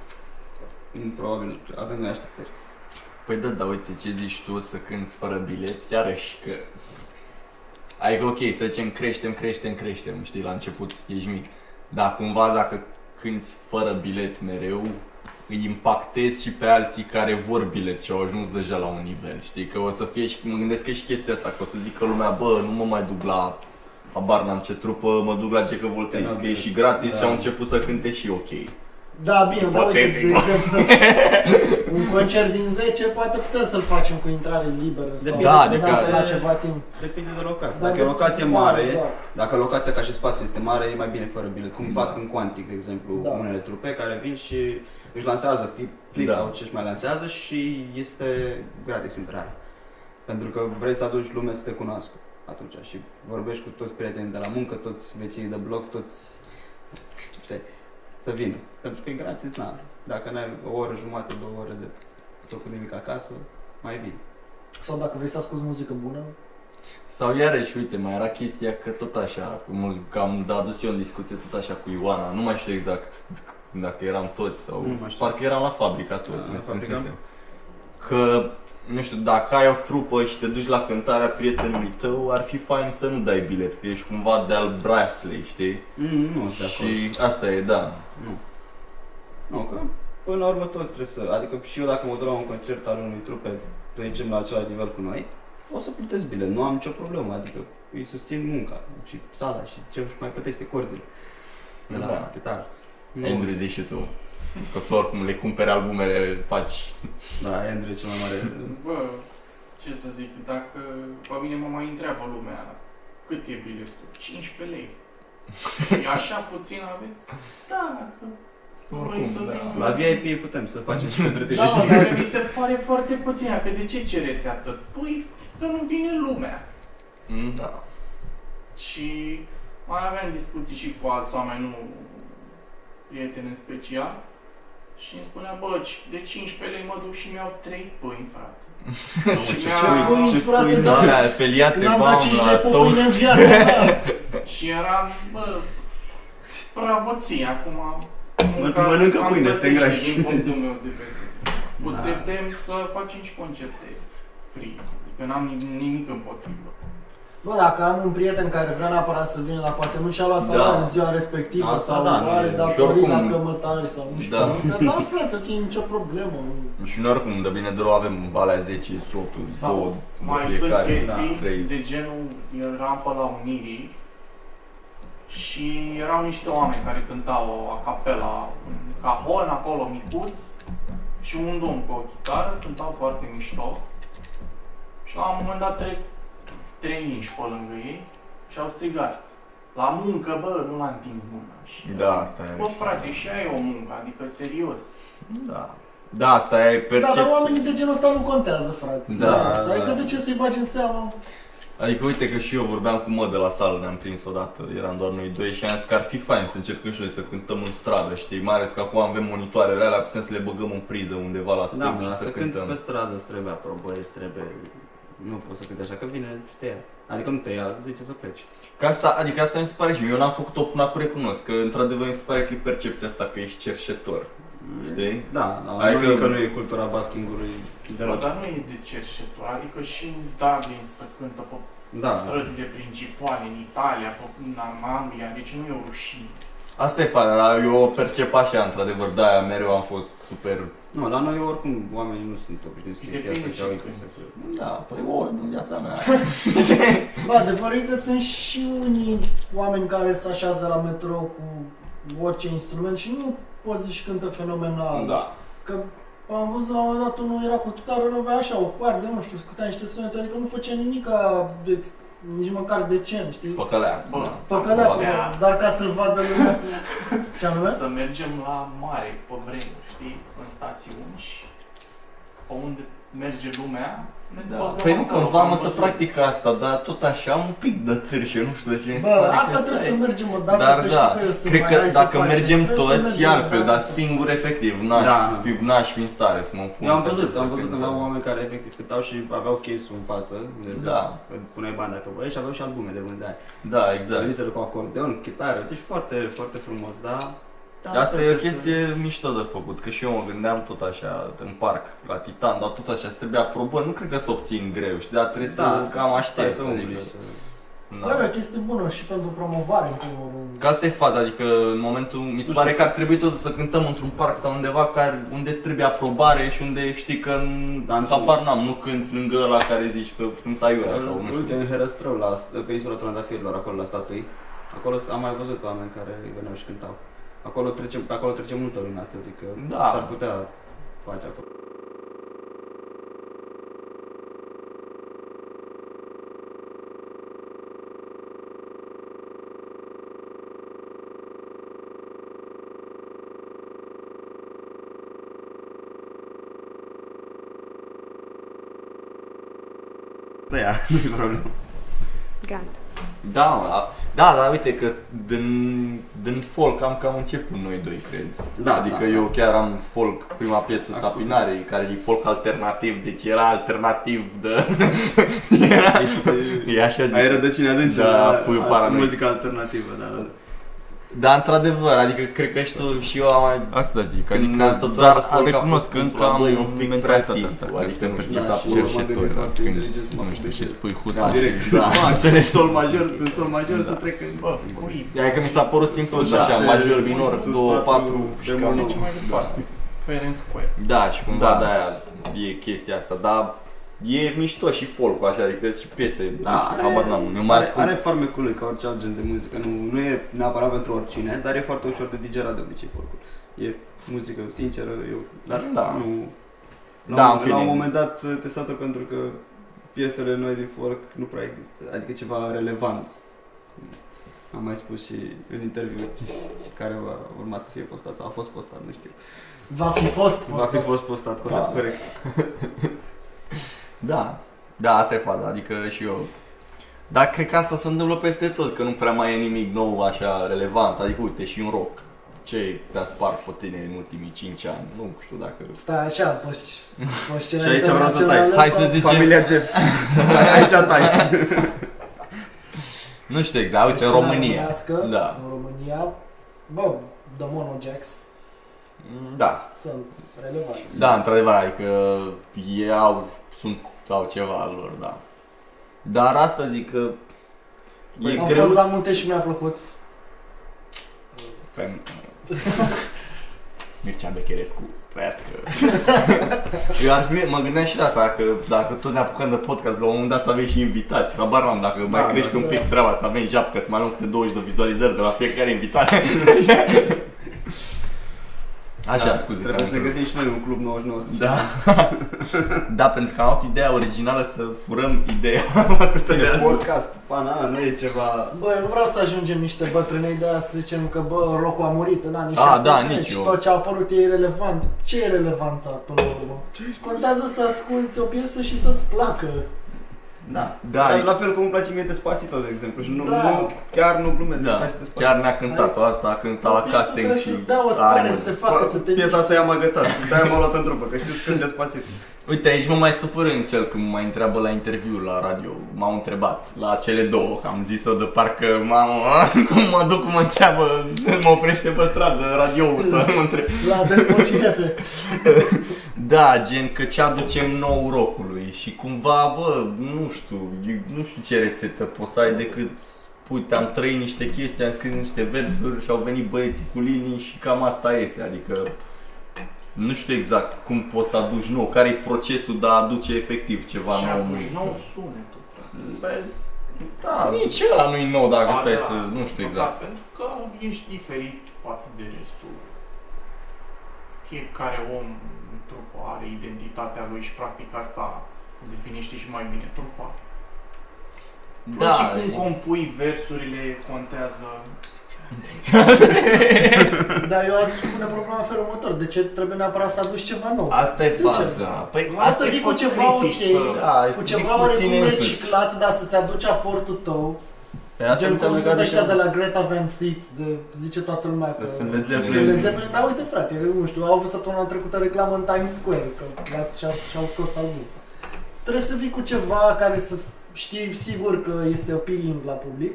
Probabil avem noi așteptări. Păi da, dar uite ce zici tu să cânti fără bilet, iarăși că... Adică ok, să zicem creștem, creștem, creștem, știi, la început ești mic. Dar cumva dacă cânti fără bilet mereu, îi impactezi și pe alții care vor bilet și au ajuns deja la un nivel, știi? Că o să fie și, mă gândesc că e și chestia asta, că o să zică lumea, bă, nu mă mai duc la habar n-am ce trupă, mă duc la Gecă Volteis, că e și gratis Da. și au început să cânte și ok. Da, bine, dar uite, de Ipotetic, exemplu, (laughs) un concert din 10 poate putem să-l facem cu intrare liberă sau Da, dată adică- la ceva timp. Depinde de locație. Da, Dacă e o de- locație da, mare, exact. dacă locația ca și spațiu este mare, e mai bine fără bilet. Cum Da. fac în Quantic, de exemplu, Da. unele trupe care vin și își lansează clip, clip Da. sau ce își mai lansează și este gratis intrare. Pentru că vrei să aduci lume să te cunoască atunci și vorbești cu toți prietenii de la muncă, toți vecinii de bloc, toți știi, să vină. Pentru că e gratis, na. Dacă n-ai o oră jumate, două ore de făcut nimic acasă, mai vin. Sau dacă vrei să asculti muzică bună, Sau iarăși, uite, mai era chestia că tot așa, cum că am adus eu în discuție tot așa cu Ioana, nu mai știu exact dacă eram toți sau Nu mai știu. parcă eram la fabrica toți, Da, ne la fabrica. strânsesem. Că, nu știu, dacă ai o trupă și te duci la cântarea prietenului tău, ar fi fain să nu dai bilet, că ești cumva de-al Brasley, știi? Mm, nu sunt de acord. Și asta e, da. Nu. Nu, că până la urmă toți trebuie să... Adică și eu dacă mă duc la un concert al unui trupe, să zicem, la același nivel cu noi, o să plătesc bilet, nu am nicio problemă, adică îi susțin munca și sala și ce își mai plătește corzile de la Da. chitară. Nu. Andrew, zici și tu. Că tu oricum le cumperi albumele, le faci... Da, Andrew e cel mai mare... Bă, ce să zic, dacă pe mine mă mai întreabă lumea, cât e biletul? 15 lei. E așa puțin aveți? Da, că vrei Oricum, să da. vin. La VIP putem să facem și pentru tine. Da, știi? dar mi se pare foarte puțin, că de ce cereți atât? Păi, că nu vine lumea. Da. Și mai aveam discuții și cu alți oameni, nu prieteni în special. Și îmi spunea, bă, de 15 lei mă duc și mi-au 3 pâini, frate. (laughs) Ce Mi-a- pui? pâini, ce frate, pâini, da. Da, feliate, când am bam, dat 5 la lei pe toast. pâine în viața mea. (laughs) Și eram, bă, pravăție, acum Mă- mănâncă cam pâine, să te plătește îngrași. Din punctul meu de vedere. (laughs) Da. Putem să facem și concerte free, adică n-am ni- nimic împotrivă. Bă, dacă am un prieten care vrea neapărat să vină, dar poate nu și-a luat Da. salariul în ziua respectivă Asta sau da, nu are e- datorii și oricum- la cămătari sau nu știu. Da. (laughs) Da. da, frate, ok, nicio problemă. Și noi oricum, de bine de rău, avem alea 10 sloturi, Sau două Mai de sunt fiecare, chestii da, trei. de genul, eram pe la Unirii și erau niște oameni care cântau a capela, un cahon acolo micuț și un domn cu o chitară, cântau foarte mișto. Și la un moment dat trec trei inși pe lângă ei și au strigat. La muncă, bă, nu l-a întins mâna. Și, Da, asta Bă, e. frate, și aia e o muncă, adică serios. Da. Da, asta e Da, dar percepție. oamenii de genul ăsta nu contează, frate. Da, Să- Adică da. de ce să-i bagi în seamă? Adică uite că și eu vorbeam cu mă de la sală, ne-am prins odată, eram doar noi doi și am zis că ar fi fain să încercăm și noi să cântăm în stradă, știi? Mai ales că acum avem monitoarele alea, putem să le băgăm în priză undeva la Da, stâng mă, și dar să să cânti cântăm. pe stradă, îți trebuie aprobări, îți trebuie... Nu poți să cânti așa, că vine și te ia. Adică nu te ia, zice să pleci. Că asta, adică asta mi se pare și mie. eu n-am făcut-o până acum recunosc, că într-adevăr mi se pare că e percepția asta că ești cerșetor, știi? Da, da Adică- adică... nu e cultura baskingului Bă, deloc. dar nu e de cerșetură, adică și în Dublin să cântă pe Da, străzile principale, în Italia, pe, în Anglia, deci nu e o rușine. Asta e fain, dar eu o percep așa, într-adevăr, de-aia mereu am fost super... nu, la noi oricum oamenii nu sunt obișnuiți cu chestia Depinde asta și au ce impresia cânti. că... Da, păi o oră din viața mea. (laughs) Bă, adevărul e că sunt și unii oameni care se așează la metrou cu orice instrument și nu poți zici cântă fenomenal. da. Că am văzut la un moment dat unul era cu chitară, nu avea așa o coardă, nu știu, scutea niște sunete, adică nu făcea nimic de, nici măcar decent, știi? Păcălea. Bă, da. Păcălea, Păcălea. dar ca să-l vadă lumea cu... Ce anume? Să mergem la mare, pe vremuri, știi, în stațiuni și pe unde merge lumea, ne Da. băgăm Păi nu acolo, cumva am mă să văzut. practic asta, dar tot așa am un pic de târșe, nu știu de ce mi se Bă, pare că asta trebuie e- să mergem o dată, Dar că da, știu că eu sunt cred mai că hai să dacă facem. mergem Trebuie să toți, mergem e o altfel, dată. dar singur efectiv, n-aș, Da. fi, n-aș fi în stare să mă pun Eu am să văzut, încep să am văzut că cânt. aveam oameni care efectiv cântau și aveau case-ul în față, unde se Da. puneai bani dacă vrei și aveau și albume de vânzare. Da, Exact. exact. Veniseră cu acordeon, chitară, deci foarte, foarte frumos, dar Da, Asta cred e o că să- chestie mișto de făcut, că și eu mă gândeam tot așa în parc, la Titan, dar tot așa, se trebuia probă, nu cred că să obțin greu, știi, dar trebuie Da, să trebuie cam să aștept stai să să umbli, zici. să- Da, e o chestie bună și pentru promovare, în primul rând. Că asta e faza, adică în momentul, mi se Nu pare știu. că ar trebui tot să cântăm într-un parc sau undeva care, unde îți trebuie aprobare și unde știi că, Da, da, nu. habar n-am, nu cânti lângă ăla care zici că cânta iurea sau nu Uite, știu. în Herăstrău, la, pe insula Trandafirilor, acolo la statui, acolo am mai văzut oameni care veneau și cântau. Acolo trece, pe acolo trece multă lume asta, zic că Da. s-ar putea face acolo. Da, ia, (laughs) nu e problemă. Gata. Da, mă, a- da, dar uite că din, din folk am cam început noi doi, cred. Da, adică da, eu da. chiar am folk, prima piesă, Acum. Țapinare, care e folk alternativ, deci era alternativ de... (laughs) era... Ești, E așa zic. ai rădăcini adânci Da, la pui la paranoic. muzica alternativă, da, da. Da, într-adevăr, adică cred că și tu și eu am mai... Asta zic, Când adică, ne-am săturat de dar folk, a recunosc fost că încă la am doi un pic prea mentalitatea simplu, asta, că adică suntem nu știu, percepați da, și eu m-am cerșetori gândit foarte când, inteligent să mă nu știu, gândesc. și spui Da, husa și... Direct, da, da, înțeles. sol major, din sol major să trec în... Bă, cui? Adică mi s-a părut simplu Sunt și așa, șapte, major, minor, sus 2, patru, 4 și bemol cam... nouă. Mergem mai departe. Fair and Square. Da, și cumva Da. de-aia e chestia asta, dar e mișto și folk așa, adică și piese, Da, nu știu, are, habar n-am, eu mai are, ascult. are farmecul lui ca orice alt gen de muzică, nu, nu e neapărat pentru oricine, dar e foarte ușor de digerat de obicei folcul. E muzică sinceră, eu, dar Da. nu... La, Da, un, în fine. la un moment dat te satur pentru că piesele noi din folk nu prea există, adică ceva relevant. Am mai spus și în interviu care va urma să fie postat sau a fost postat, nu știu. Va fi fost Va fi fost postat, corect. corect. (laughs) Da, da, asta e faza, adică și eu. Dar cred că asta se întâmplă peste tot, că nu prea mai e nimic nou așa relevant, adică uite și un rock. Ce te-a spart pe tine în ultimii 5 ani? Nu știu dacă... Stai așa, pe, sc- pe scena Și aici vreau să tai. internațională Hai sau- să zicem- Familia Jeff. (laughs) Aici tai. Nu știu exact, uite, în scena România. românească, Da. În România, bă, The Mono Jacks Da, sunt relevanți. da, într-adevăr, adică ei au, sunt, au ceva al lor, da. Dar asta zic că e Am greu fost la multe și mi-a plăcut. Fem... (laughs) Mircea Becherescu, trăiască. (laughs) Eu ar fi, mă gândeam și la asta, că dacă tot ne apucăm de podcast, la un moment dat să avem și invitați. Habar n-am, dacă mai Da, crești da, un pic da. treaba, să avem japcă, să mai luăm câte 20 de vizualizări de la fiecare invitat. (laughs) Așa, Da, scuze. Trebuie te-am să ne întrerupt. găsim și noi un club 99. să Da. (laughs) da, pentru că am avut ideea originală să furăm ideea făcută de fie alții. Podcast, pana, nu e ceva... Bă, eu nu vreau să ajungem niște bătrânei de aia să zicem că, bă, rock a murit în anii Ah, 70 da, nici și eu. tot ce a apărut e irrelevant. Ce e relevanța până la urmă? Contează să asculti o piesă și să-ți placă. Da. Da, Dar e- la fel cum îmi place mie Despacito, de exemplu. Și nu, Da. nu chiar nu glumesc, Da, îmi place Despacito. chiar ne-a cântat-o asta, a cântat la O piesă casting trebuie și... să-ți dea o Ai, stare, mă, să te facă să te Piesa asta i-am agățat, de-aia m-a luat în trupă, că știu să cânt Despacito. Uite, aici mă mai supăr în cel când mă mai întreabă la interviu la radio. M-au întrebat la cele două, că am zis-o de parcă, mamă, (laughs) cum mă duc, mă întreabă, mă oprește pe stradă radioul să mă întreb. La despot și nefe. (laughs) Da, gen că ce aducem nou rockului și cumva, bă, nu știu, eu nu știu ce rețetă poți să ai decât Uite, am trăit niște chestii, am scris niște versuri și au venit băieții cu linii și cam asta este, adică nu știu exact cum poți să aduci nou, care e procesul de a aduce efectiv ceva Și nou. în atunci muzică. nou sunetul, frate. Bă, da, Nici ăla nu-i nou dacă Ba stai da, să, nu știu exact. Da, pentru că ești diferit față de restul. Fiecare om în trupă are identitatea lui și practic asta definește și mai bine trupa. Plus Da, și cum e- compui versurile contează. (laughs) Dar eu aș spune problema în felul următor. De ce trebuie neapărat să aduci ceva nou? Asta e De ce? faza. Păi Lasă Asta vii cu fă ceva ok, critici să- da, cu vii ceva cu oarecum tine însuți. reciclat, dar să-ți aduci aportul tău. Pe asta Gen cum înseamnă că sunt aduce... ăștia de la Greta Van Fleet, de, zice toată lumea că... Că sunt Led Sunt Zeppelin. Led Zeppelin, dar uite frate, nu știu, au avut săptămâna trecută reclamă în Times Square, că le-a- și-au, și-au scos album. Trebuie să vii cu ceva care să știi sigur că este appealing la public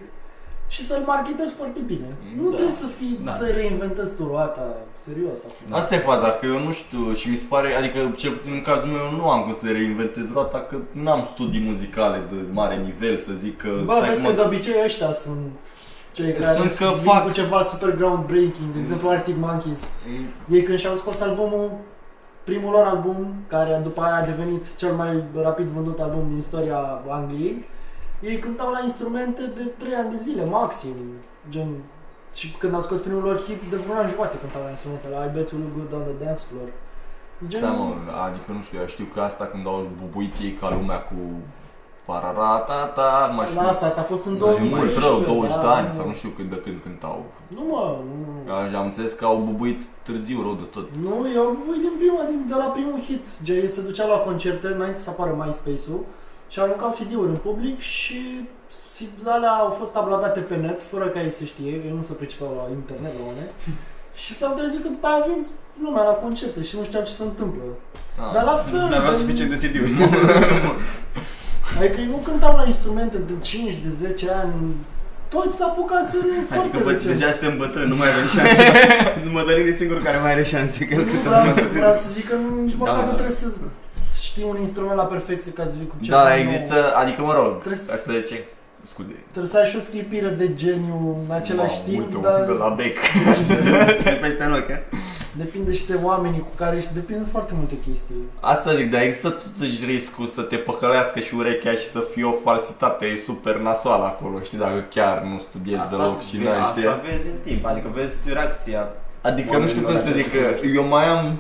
și să-l marketezi foarte bine. Nu Da. trebuie să fii, Da. să reinventezi tu roata, serios acum. Asta e faza, că eu nu știu și mi se pare, adică cel puțin în cazul meu eu nu am cum să reinventez roata, că n-am studii muzicale de mare nivel să zic că... Bă, stai vezi că că mă- de obicei ăștia sunt cei care Sunt că vin fac- cu ceva super groundbreaking, de exemplu Arctic Monkeys. Ei când și-au scos albumul, primul lor album, care după aia a devenit cel mai rapid vândut album din istoria Angliei, ei cântau la instrumente de 3 ani de zile, maxim, gen... Și când au scos primul lor hit, de vreun an jumate cântau la instrumente, la I Bet You Look Good on the Dance Floor. Gen, Da, mă, adică nu știu, eu știu că asta când au bubuit ei ca lumea cu pararatata, nu mai știu. la asta, asta a fost în Dar e 2013. mult rău, 20 de da, ani nu. sau nu știu cât de când cântau. Nu mă, nu, nu. Am înțeles că au bubuit târziu rău de tot. Nu, eu uit din prima, din, de la primul hit. Gen, ei se duceau la concerte înainte să apară MySpace-ul și aruncau CD-uri în public și CD-urile alea au fost uploadate pe net, fără ca ei să știe, că ei nu se pricepeau la internet la une. (laughs) Și s-au trezit că după aia vin lumea la concerte și nu știau ce se întâmplă. Ah. Dar la fel, Nu aveam gen- suficient de CD-uri. (laughs) (laughs) Adică ei nu cântau la instrumente de 5, de 10 ani, toți s-a apucat să foarte Adică bă, recent. deja suntem bătrâni, nu mai avem șanse. nu Mădălin e singurul care mai are șanse. Că Nu câtă vreau lumea să, puțin. vreau să zic că nici Da, măcar da. nu trebuie să știi un instrument la perfecție ca să vii cu ceva Da, nou. există, adică mă rog, Trebuie să- hai să zicem, scuze. Trebuie să ai și o sclipire de geniu în același Mamă, timp, uite-o dar de la bec. (laughs) Scripește în ochi, a? depinde și de oamenii cu care ești, depinde de foarte multe chestii. Asta zic, dar există totuși riscul să te păcălească și urechea și să fie o falsitate super nasoală acolo, știi, dacă chiar nu studiezi deloc și n-ai, știi? asta vezi în timp, adică vezi reacția. Adică nu știu cum oamenilor să la zic, ceea ce că eu mai am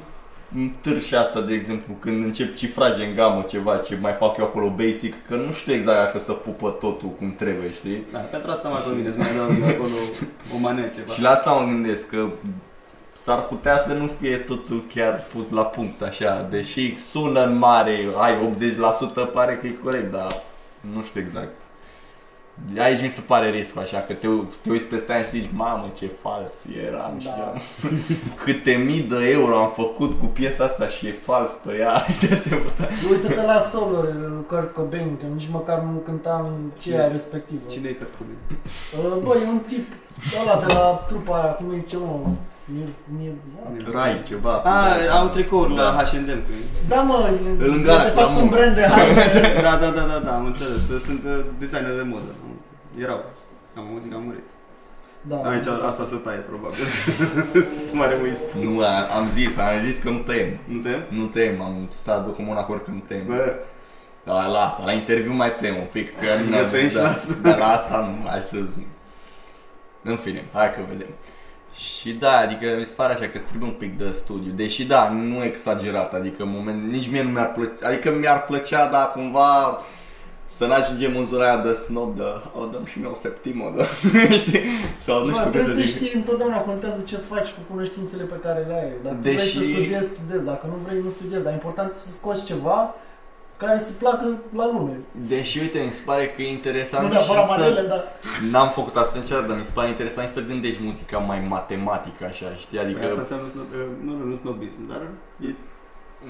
târși asta, de exemplu, când încep cifraje în gamă, ceva ce mai fac eu acolo basic, că nu știu exact dacă să pupă totul cum trebuie, știi? Da, pentru asta mai convine, să mai dau eu acolo o manea ceva. Și la asta mă gândesc, că s-ar putea să nu fie totul chiar pus la punct așa, deși sună în mare, ai 80% pare că e corect, dar nu știu exact. Aici mi se pare riscul așa, că te, te uiți peste ani și zici, mamă ce fals eram și Da. am, (laughs) câte mii de euro am făcut cu piesa asta și e fals pe ea, (laughs) ce se putea. Uite-te la solurile lui Kurt Cobain, că nici măcar nu cântam cheia Cine- respectivă. Cine e Kurt Cobain? Uh, Bă, e un tip ăla de la trupa aia, cum îi zice mă? Nir, nir, Rai, ceva. Ah, au tricouri Da. la H&M cu ei. Da, mă, e, Îl e îngară de la fapt un munți. brand de (laughs) haine. Da, da, da, da, da, am înțeles. Sunt uh, designer de modă. Erau. Am auzit că am murit. Da. Aici asta se taie, probabil. (laughs) Mare muist. Nu, a- am zis, am zis că nu tem. Nu te? Nu tem, am stat de comun acord că nu tem. Bă, Da, la asta, la interviu mai tem un pic, că nu, Mă temi și da, la asta. Dar la asta nu, hai să... În fine, hai că vedem. Și da, adică mi se pare așa că trebuie un pic de studiu, deși da, nu exagerat, adică în moment, nici mie nu mi-ar plăcea, adică mi-ar plăcea, dar cumva să nu ajungem în zona aia de snob, de, o, dăm și mie o septimă, de, (laughs) știi? Sau nu Bă, știu cum trebuie să să zic. știi întotdeauna contează ce faci cu cunoștințele pe care le ai. Dacă Deși- vrei să studiezi, studiezi. Dacă nu vrei, nu studiezi. Dar e important să scoți ceva care să placă la lume. Deși, uite, mi se pare că e interesant nu și neapărat să... manele, dar... N-am făcut asta niciodată, dar mi se pare interesant și să gândești muzica mai matematică, așa, știi? Adică... Păi asta înseamnă snob, uh, nu, nu, nu snobism, dar e,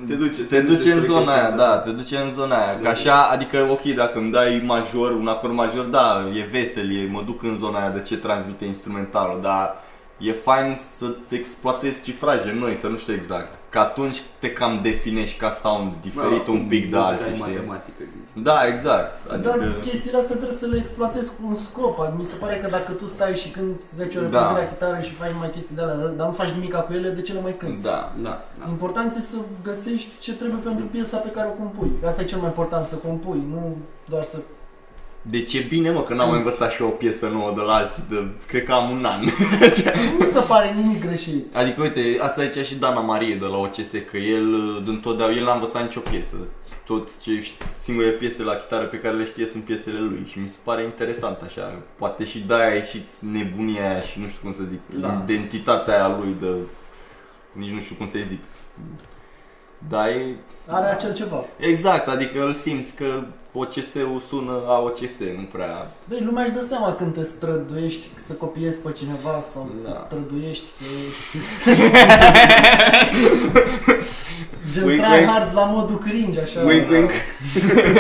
te duce. Te duce în spre zona chestia aia, asta. da, te duce în zona aia. Că Da. așa, adică, ok, dacă îmi dai major, un acord major, da, e vesel, e, mă duc în zona aia de ce transmite instrumentalul, dar e fain să te exploatezi cifraje noi, să nu știu exact. Că atunci te cam definești ca sound diferit Bă, un pic de muzica alții, e știi? matematică. deci. Da, exact. Adică... Dar chestiile astea trebuie să le exploatezi cu un scop. Adică Mi se pare că dacă tu stai și cânti 10 ore pe Da. zi la chitară și faci mai chestii de alea, dar nu faci nimic cu ele, de ce le mai cânti? Da. Da, da. Important e să găsești ce trebuie pentru piesa pe care o compui. Asta e cel mai important, să compui, nu doar să... Deci e bine, mă, că n-am mai învățat și eu o piesă nouă de la alții, de, cred că am un an. (laughs) Nu se pare nimic greșit. Adică, uite, asta zicea și Dana Marie de la OCS, că el, din totdeauna, el n-a învățat nicio piesă. Tot ce singurele piese la chitară pe care le știe sunt piesele lui și mi se pare interesant așa. Poate și de-aia a ieșit nebunia aia și nu știu cum să zic, Da. identitatea aia lui de... Nici nu știu cum să zic. Dar e... Are acel ceva. Exact, adică îl simți că OCS-ul sună a OCS, nu prea... Băi, lumea își dă seama când te străduiești să copiezi pe cineva sau Da. te străduiești să... (laughs) Gen Wink, try wink. hard la modul cringe, așa. Wink, wink.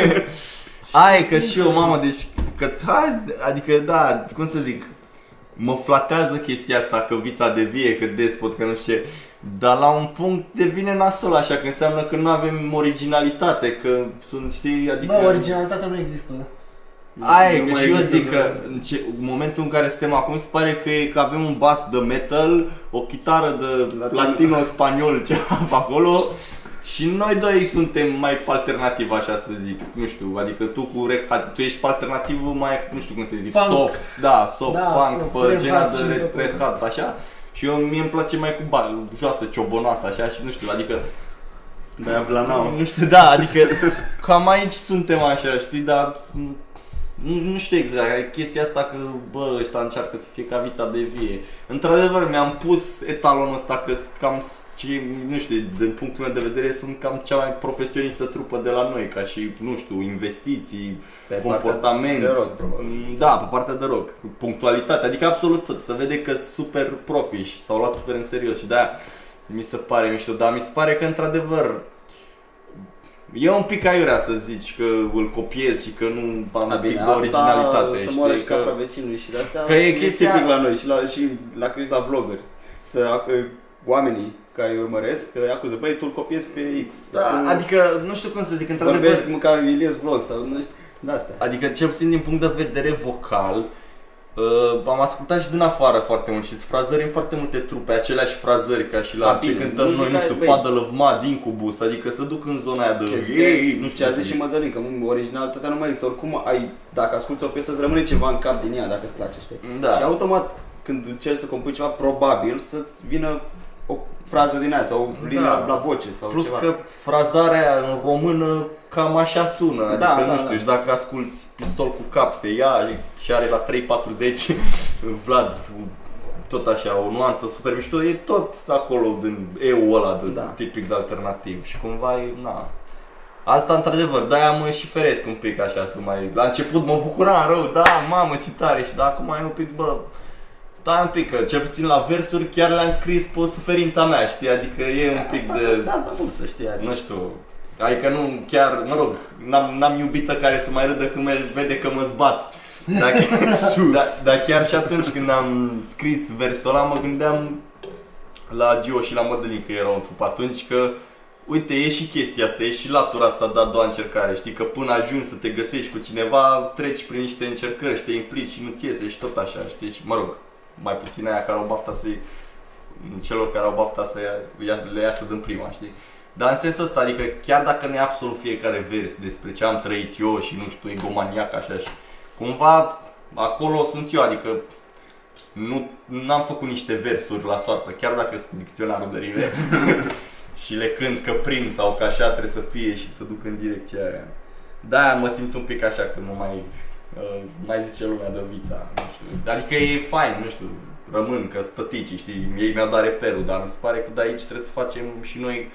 (laughs) Ai, că și eu, mamă, deci că, hai, adică, da, cum să zic, mă flatează chestia asta că vița de vie, că despot, că nu știu ce. Dar la un punct devine nasol așa, că înseamnă că nu avem originalitate, că sunt, știi, adică... Bă, originalitatea nu există. Aia Nu că mai și eu există zic că să- în, ce, în momentul în care suntem acum se pare că, e, că avem un bas de metal, o chitară de Latino. latino-spaniol (laughs) ceva pe acolo și noi doi suntem mai pe alternativ așa să zic, nu știu, adică tu cu Red Hat, tu ești pe alternativul mai, nu știu cum să zic, Funk. soft, da, soft, Da, funk, soft, pe Red genul Hat și de Red, tot Red asta. Hat, așa. Și eu mie îmi place mai cu ba, joasă, ciobonoasă, așa, și nu știu, adică De-aia blanau. nu știu, da, adică cam aici suntem așa, știi, dar m, nu, nu știu exact, chestia asta că, bă, ăștia încearcă să fie ca vița de vie. Într-adevăr, mi-am pus etalonul ăsta că sunt cam, ce, nu știu, din punctul meu de vedere, sunt cam cea mai profesionistă trupă de la noi, ca și, nu știu, investiții, Pe comportament. partea de rock, probabil. Mm, Da, pe partea de rock, punctualitate, adică absolut tot, să vede că sunt super profi și s-au luat super în serios și de-aia mi se pare mișto, dar mi se pare că într-adevăr E un pic aiurea să zici că îl copiez și că nu am Da, un pic bine, de originalitate, asta să moară și știi? capra Că... vecinului și de astea Că e e chestia- tipic la noi și la, și la, că ești la vloggeri. Să, ac- oamenii care îi urmăresc, că îi acuză, băi, tu îl copiezi pe X. Da, Tu adică nu știu cum să zic, într-adevăr vorbești cum ca Ilias Vlog sau nu știu, de astea. Adică cel puțin din punct de vedere vocal Uh, am ascultat și din afară foarte mult și sunt frazări în foarte multe trupe, aceleași frazări ca și la Da, ce bine, cântăm noi, muzica nu e, știu, băi. Paddle of Mud, Incubus, adică să duc în zona aia de Chestia, ei, nu știu ce a ce zis să și zic. Mădălin, că originalitatea nu mai există. Oricum ai, dacă asculti o piesă, îți rămâne ceva în cap din ea, dacă îți place, știi? Da. Și automat, când încerci să compui ceva, probabil să-ți vină o frază din aia sau o linie Da. la, la voce sau Plus ceva. că frazarea în română cam așa sună, adică Da, nu da, știu, da. și dacă asculti pistol cu cap se ia și are la 3.40 (laughs) Vlad tot așa, o nuanță super mișto, e tot acolo din eu ăla de Da. tipic de alternativ și cumva e, na. Asta într-adevăr, de-aia mă și feresc un pic așa să mai... La început mă bucuram rău, da, mamă ce tare și da, acum e un pic, bă, Stai un pic, că cel puțin la versuri chiar le-am scris pe suferința mea, știi? Adică e un pic de... Da, să mult să știi. Adică. Nu știu, adică nu chiar, mă rog, n-am, n-am iubită care să mai râdă când mă vede că mă zbat. Dar, (laughs) da, dar chiar și atunci când am scris versul ăla mă gândeam la Gio și la Mădălin că erau în trup atunci că Uite, e și chestia asta, e și latura asta de a doua încercare, știi? Că până ajungi să te găsești cu cineva, treci prin niște încercări și te implici și nu-ți iese și tot așa, știi? Și mă rog, mai puțin aia care au bafta să celor care au bafta să ia, le iasă din prima, știi? Dar în sensul ăsta, adică chiar dacă nu e absolut fiecare vers despre ce am trăit eu și nu știu, egomaniac așa și cumva acolo sunt eu, adică nu n-am făcut niște versuri la soartă, chiar dacă sunt cu dicționarul de rime (laughs) și le cânt că prind sau că așa trebuie să fie și să duc în direcția aia. Da, mă simt un pic așa că nu mai uh, mai zice lumea de vița, nu știu. Adică e fain, nu știu, rămân că stătici, știi, ei mi-au dat reperul, dar mi se pare că de aici trebuie să facem și noi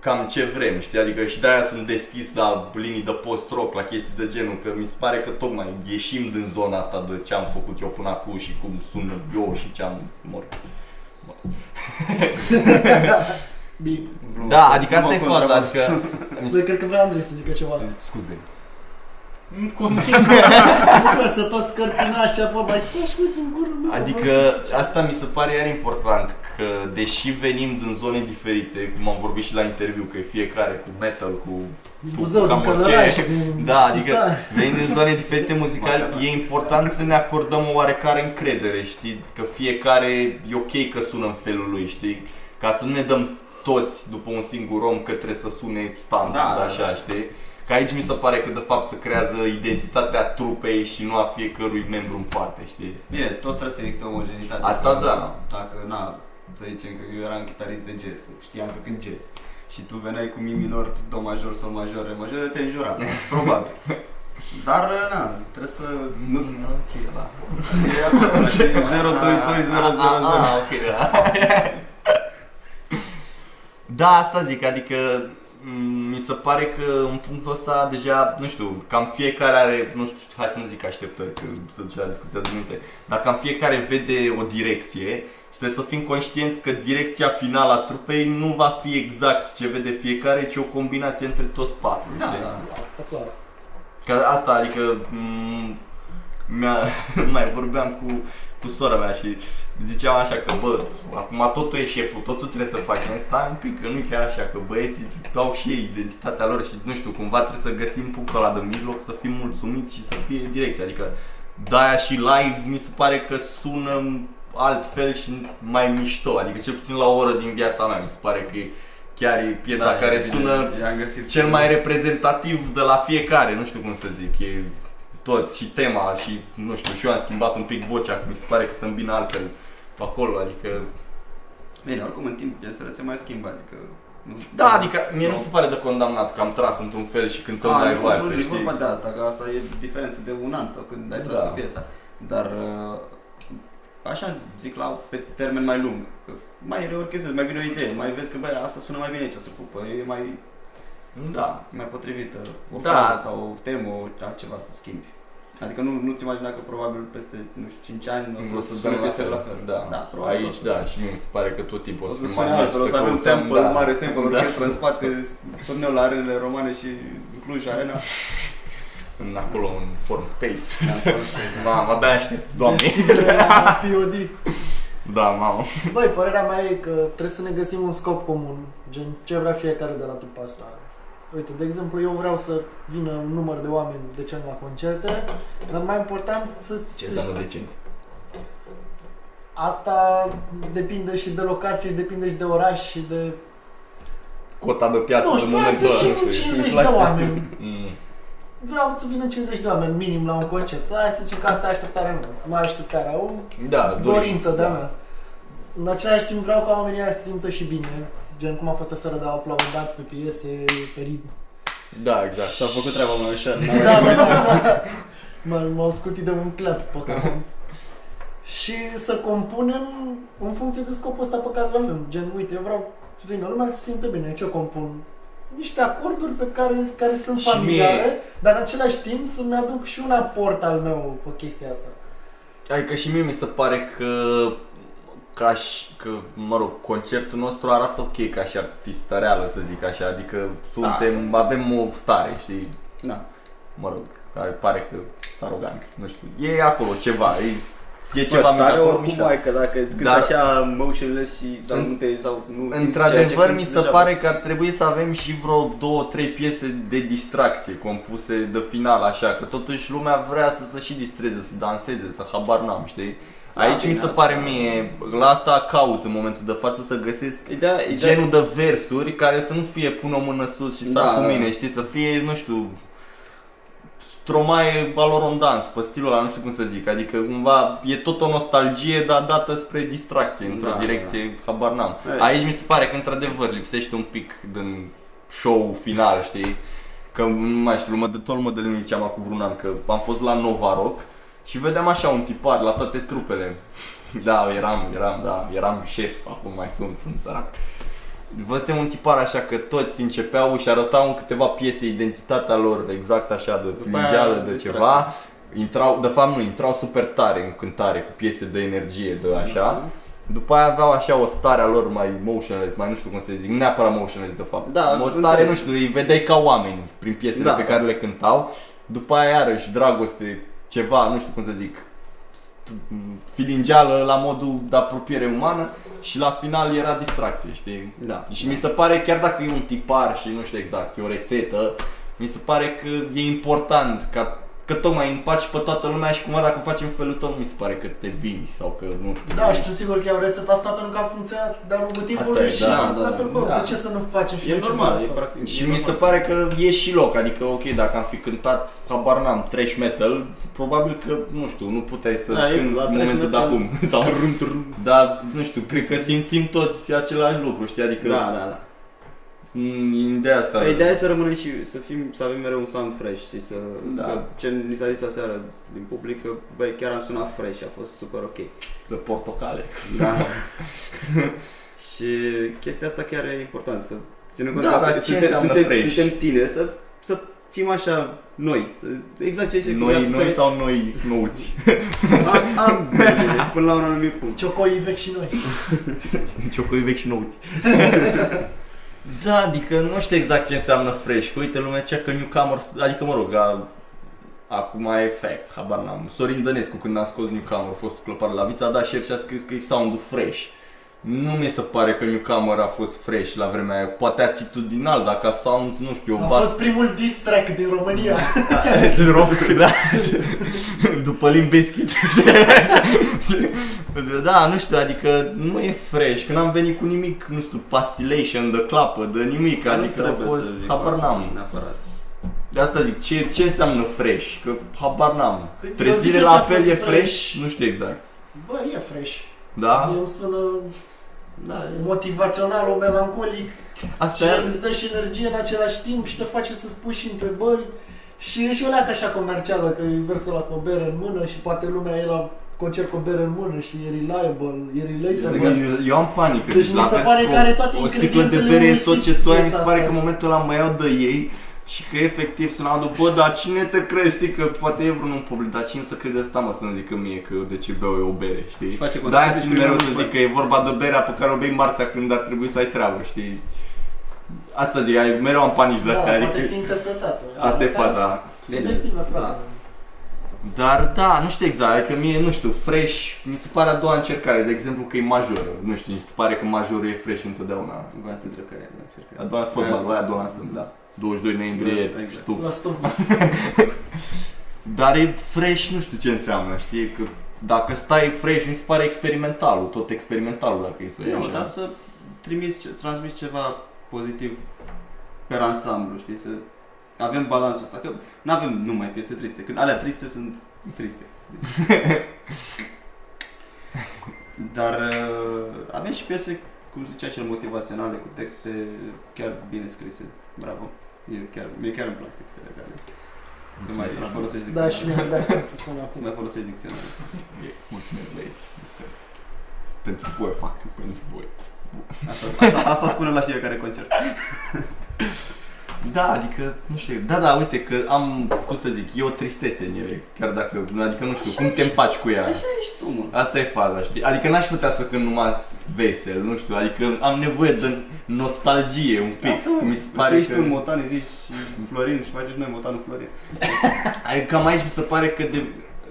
cam ce vrem, știi, adică și de-aia sunt deschis la linii de post-rock, la chestii de genul, că mi se pare că tocmai ieșim din zona asta de ce am făcut eu până acum și cum sun eu și ce am mort. (laughs) Bip. Da, adică asta e Glumă faza, contra adică... (laughs) mi Băi, se- cred că vrea Andrei să zică ceva. Scuze. Continuă. (laughs) Nu că să tot scărpina așa, bă, mai tași cu din gură, nu, Adică bă, asta mi se pare iar important că deși venim din zone diferite, cum am vorbit și la interviu, că e fiecare cu metal, cu Din tu Buzău, cam din orice. Călăraș, din Da, adică Titan. venim din zone diferite muzicale, e important să ne acordăm o oarecare încredere, știi? Că fiecare e ok că sună în felul lui, știi? Ca să nu ne dăm toți după un singur om că trebuie să sune standard, Da, da, așa, da. știi? Că aici mi se pare că de fapt se creează identitatea trupei și nu a fiecărui membru în parte, știi? Bine, tot trebuie să existe o omogenitate. Asta Că da. Dacă, na, să zicem că eu eram chitarist de jazz, știam să cânt jazz. Și tu veneai cu mi minor, do major, sol major, re major, te înjura, (laughs) probabil. Dar, na, trebuie să... Nu, Nu, ce e la? e acolo, (laughs) știi, 022000. Ah, ok, da. (laughs) Da, asta zic, adică m, mi se pare că în punctul ăsta deja, nu știu, cam fiecare are, nu știu, hai să nu zic așteptări, că să duce la discuția de minte, dar cam fiecare vede o direcție și trebuie să fim conștienți că direcția finală a trupei nu va fi exact ce vede fiecare, ci o combinație între toți patru, Da, știi? da. Asta clar. Că asta, adică m- mi-a, (laughs) mai vorbeam cu, cu sora mea și ziceam așa că, bă, acum totul e șeful, totul trebuie să faci. Mai stai un pic, că nu e chiar așa, că băieții au și ei identitatea lor și, nu știu, cumva trebuie să găsim punctul ăla de mijloc, să fim mulțumiți și să fie direcția. Adică, de-aia și live mi se pare că sună altfel și mai mișto. Adică, cel puțin la o oră din viața mea, mi se pare că e chiar e piesa Da, care e bine, sună i-am găsit cel mai reprezentativ de la fiecare, nu știu cum să zic, e tot și tema și nu știu, și eu am schimbat un pic vocea, că mi se pare că se îmbină altfel pe acolo, adică Bine, oricum în timp piesele se mai schimbă, adică... Nu, da, adică mie nu se pare de condamnat că am tras într-un fel și cântăm A, mai nu, nu, vibe, nu e știi? vorba de asta, că asta e diferență de un an sau când ai tras Da. o piesă. Dar uh, așa zic la pe termen mai lung, că mai reorchezezi, mai vine o idee, mai vezi că băi, asta sună mai bine aici, se pupă, e mai, Da. mai potrivită, o Da. frază sau o temă, o ceva să schimbi. Adică nu, nu-ți imagina că probabil peste, nu știu, 5 ani o să, O să sune dăm la piesele fel. la fel. Da. da probabil o Aici, să- da, și mie mi se pare că tot timpul O o să să sune mai altfel, o să avem căutăm, sample, da. mare sample, Da. orchestră în spate, turneul la arenele romane și Cluj Arena. În acolo, în form space. Da, (laughs) Mamă, abia aștept, doamne. POD. Da, mamă. Băi, părerea mea e că trebuie să ne găsim un scop comun, gen ce vrea fiecare de la trupa asta. Uite, de exemplu, eu vreau să vină un număr de oameni decent la concerte, dar mai important să... Ce să- înseamnă decent? Asta depinde și de locație, și depinde și de oraș și de... Cota de piață Nu de știu, hai momentul să ăla. zicem nu știu. 50 de inflația. oameni. (laughs) Mm. Vreau să vină 50 de oameni minim la un concert. Hai să zicem că asta e așteptarea mea. Mai așteptarea, o Da, dorință de-a da. mea. În același timp vreau ca oamenii aia să se simtă și bine. Gen cum a fost aseară de au aplaudat pe piese, pe ritm. Da, exact. S-a făcut treaba mai ușor. Da, da, da, da. M- M-au scutit de un clap pe cap. și să compunem în funcție de scopul ăsta pe care îl avem. Gen, uite, eu vreau să vină lumea să se simtă bine. Ce compun? Niște acorduri pe care, care sunt Și familiare, dar în același timp să-mi aduc și un aport al meu pe chestia asta. Adică și mie mi se pare că ca și, că, mă rog, concertul nostru arată ok ca și artistă reală, să zic așa, adică suntem, avem o stare, știi, Da. mă rog, care pare că sunt arogant, nu știu, e acolo ceva, e, e Ceva ceva stare acolo oricum mișto. mai că dacă cât Dar- așa motionless și sau În- nu te sau nu simți ceea ce Într-adevăr, cânti mi se degeaba. pare că ar trebui să avem și vreo două, trei piese de distracție compuse de final, așa, că totuși lumea vrea să se și distreze, să danseze, să habar n-am, știi? Da, Aici bine, mi se asta- pare mie, la asta caut în momentul de față să găsesc Ideea, ideea, genul de versuri care să nu fie pun o mână sus și Da, sar cu da. mine, știi, să fie, nu știu, stromae valorondans, pe stilul ăla, nu știu cum să zic, adică cumva e tot o nostalgie, dar dată spre distracție, într-o Da, direcție, habar n-am. Ei. Aici mi se pare că într-adevăr lipsește un pic din show final, știi? Că nu mai știu, mă de tot mă de mi ziceam acum vreun an că am fost la Nova Rock și vedeam așa un tipar la toate trupele. Da, eram, eram, da, eram șef, acum mai sunt, sunt sărac. Văzusem un tipar așa că toți începeau și arătau în câteva piese identitatea lor exact așa de După aia, flingeală, de distracție. ceva. Intrau, de fapt nu, intrau super tare în cântare cu piese de energie, de așa. După aia aveau așa o stare a lor mai motionless, mai nu știu cum să zic, nu neapărat motionless de fapt. Da, o stare, înțeleg. nu știu, îi vedeai ca oameni prin piesele Da. pe care le cântau. După aia iarăși dragoste, ceva, nu știu cum să zic, filingeală la modul de apropiere umană și la final era distracție, știi? Da. Și mi se pare, chiar dacă e un tipar și nu știu exact, e o rețetă, mi se pare că e important ca că tocmai împaci pe toată lumea și cumva dacă faci în felul tău, nu mi se pare că te vinzi sau că nu știu. Da, și sunt sigur că iau rețeta asta pentru că a funcționat de-a lungul timpului e, și da, la da, fel, bă, da. de ce să nu facem și E noi ceva normal, la e fel? practic. Și e mi se normal. pare că e și loc, adică ok, dacă am fi cântat, habar n-am, trash metal, probabil că, nu știu, nu puteai să Da, e- cânti la în thrash momentul de metal- acum. (laughs) Sau rum, trum. Dar, nu știu, cred că simțim toți același lucru, știi, adică Da, da, da. Mm, de asta. Păi ideea e să rămânem și să fim, să avem mereu un sound fresh, știi, să, Da. că ce ni s-a zis aseară din public, că băi, chiar am sunat fresh, a fost super ok. de portocale. Da. (laughs) și chestia asta chiar e importantă, să ținem cont Da, că asta, dar ce suntem, înseamnă suntem, fresh? suntem tineri, să, să fim așa noi, să, exact ce ce Noi, noi sau noi nouți. (laughs) am, ambele, până la un anumit punct. Ciocoi vechi și noi. (laughs) Ciocoi vechi și nouți. Da, adică nu știu exact ce înseamnă fresh. Că uite, lumea zicea că newcomer, adică mă rog, a, Acum e fact, habar n-am. Sorin Dănescu, când a scos Newcomer, a fost clăpar la vița, a dat share și a scris că e sound fresh. Nu mi se pare că Newcomer a fost fresh la vremea aia, poate atitudinal, dacă sound, nu știu, o A bas... fost primul diss track din România. (laughs) rock, da. După Limp Bizkit. da, nu știu, adică nu e fresh, că n-am venit cu nimic, nu știu, pastillation de clapă, de nimic, Dar nu adică a trebuie să fost, zic habar asta, n-am. Neapărat. De asta zic, ce, ce înseamnă fresh? Că habar n-am. Păi, eu Trezire zic că la ce-a apel fost e fresh. fresh? Nu știu exact. Bă, e fresh. Da? Mie îmi sună Da, e- motivațional, o melancolic Asta și e... îți dă și energie în același timp și te face să-ți pui și întrebări și e și o leacă așa comercială, că e versul ăla cu o bere în mână și poate lumea e la concert cu o bere în mână și e reliable, e relatable. Eu, eu am panică. Deci mi la se vers pare cu că are toate O sticlă de ingredientele bere e unui tot ce hit tu ai, mi piesa se pare asta. că în momentul ăla mă iau de ei și că efectiv suna după, dar cine te crezi, știi, că poate e vreunul public, dar cine să crede asta, mă, să-mi zică mie că de ce beau eu o bere, știi? Și face Da, consecințe țin și mereu să primul zic că e vorba de berea pe care o bei marțea când ar trebui să ai treabă, știi? Asta zic, ai- mereu am panici de da, astea, poate adică... fi interpretată. Asta e Astea faza. sunt Subiective, frate. Da. Dar da, nu știu exact, adică mie, nu știu, fresh, mi se pare a doua încercare, de exemplu că e majoră, nu știu, mi se pare că majorul e fresh întotdeauna. Voiam să întreb care e, da, cerc. A doua fotbal, aia a doua sunt, da. 22 noiembrie, Exact. stuf. La stop. (laughs) Dar e fresh, nu știu ce înseamnă, știi, că dacă stai fresh, mi se pare experimentalul, tot experimentalul dacă e să o iei Nu, așa. dar să trimiți, ce- transmiți ceva pozitiv pe ansamblu, știi, să avem balansul ăsta, că nu avem numai piese triste, când alea triste sunt triste. (laughs) Dar uh, avem și piese, cum zicea cel, motivaționale, cu texte chiar bine scrise. Bravo. E chiar, mie chiar îmi plac textele care să mai, să mai folosești Da, și dicționare. mie exact ce spun (laughs) Să acum. mai folosești dicționare. E, mulțumesc băieți. Pentru voi fac, pentru voi. Asta, asta, asta spune la fiecare concert. (laughs) Da, adică, nu știu, da, da, uite că am, cum să zic, e o tristețe în ele, chiar dacă, adică nu știu, cum te împaci cu ea. Așa ești tu, mă. Asta e faza, știi? Adică n-aș putea să cânt numai vesel, nu știu, adică am nevoie de nostalgie un pic, Asta, că mi se pare Pare ești că... tu în Motan, îți zici Florin și faceți noi Motanul Florin. (laughs) Adică cam aici mi se pare că de,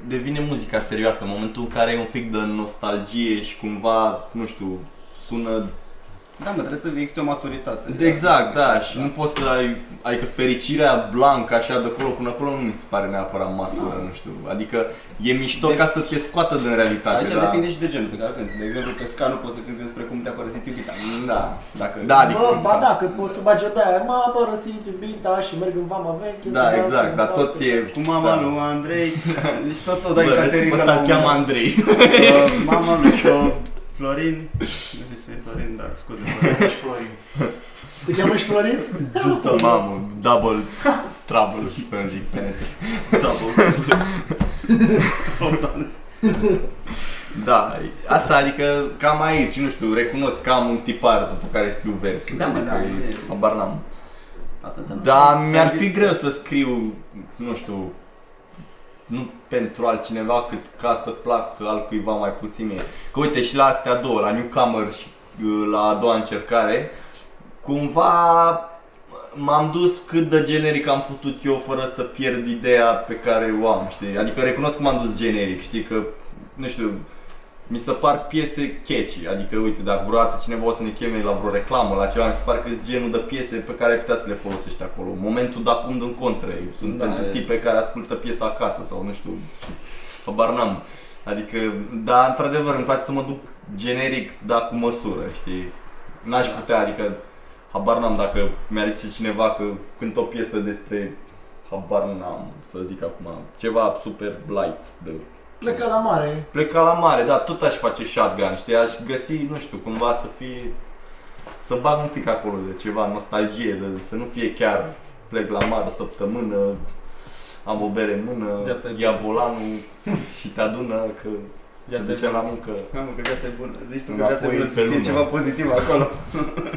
devine muzica serioasă, în momentul în care e un pic de nostalgie și cumva, nu știu, sună Da, mă, trebuie să existe o maturitate. Exact, da, și nu poți să ai, adică fericirea blancă așa de acolo până acolo nu mi se pare neapărat matură, nu știu. Adică e mișto De- ca să te scoată din realitate, Aici da. depinde și de genul pe care îl cânti. De exemplu, pe ska nu poți să cânti despre cum te-a părăsit iubita. Da. Dacă... Da, adică Bă, când ba scap. da, că poți să bagi o de-aia, m-a părăsit iubita și merg în vama veche. Da, să exact, să dar fac- tot e... Cu mama da. lui Andrei, (laughs) deci tot tot Bă, dai vezi cum Caterina ăsta la îl un cheamă moment Andrei. dat. Uh, Mama lui uh, Florin, nu (laughs) știu ce e Florin, dar scuze (laughs) Florin. Deci, Florin. Te cheamă și Florin? Dută, mamă, double trouble, să zic, penetre. Da, asta adică cam aici, nu știu, recunosc că am un tipar după care scriu versuri. Da, mă, adică da, e- e- habar n-am. Asta înseamnă Da, să- mi-ar să- fi greu să scriu, nu știu, nu pentru altcineva cât ca să placă altcuiva mai puțin mie. Că uite și la astea două, la Newcomer și uh, la a doua încercare, cumva m-am dus cât de generic am putut eu fără să pierd ideea pe care o am, știi? Adică recunosc că m-am dus generic, știi, că, nu știu, mi se par piese catchy, adică uite, dacă vreodată cineva o să ne cheme la vreo reclamă, la ceva, mi se pare că sunt genul de piese pe care ai putea să le folosești acolo. Momentul de acum în contră, sunt Da, pentru e- tipe care ascultă piesa acasă sau nu știu, habar n-am. Adică, da, într-adevăr, îmi place să mă duc generic, dar cu măsură, știi? N-aș Da. putea, adică, habar n-am dacă mi-ar zice cineva că cânt o piesă despre, habar n-am, să zic acum, ceva super light de Plecă la mare. Pleca la mare, da, tot aș face shotgun, știi, aș găsi, nu știu, cumva să fie, să bag un pic acolo de ceva nostalgie, de, să nu fie chiar plec la mare o săptămână, am o bere în mână, Viața e ia volanul și te adună că Viața te e duce bună. la muncă. Mamă, că viața e bună. Zici tu că Înapoi viața e bună pe să fie lună. ceva pozitiv acolo. (laughs)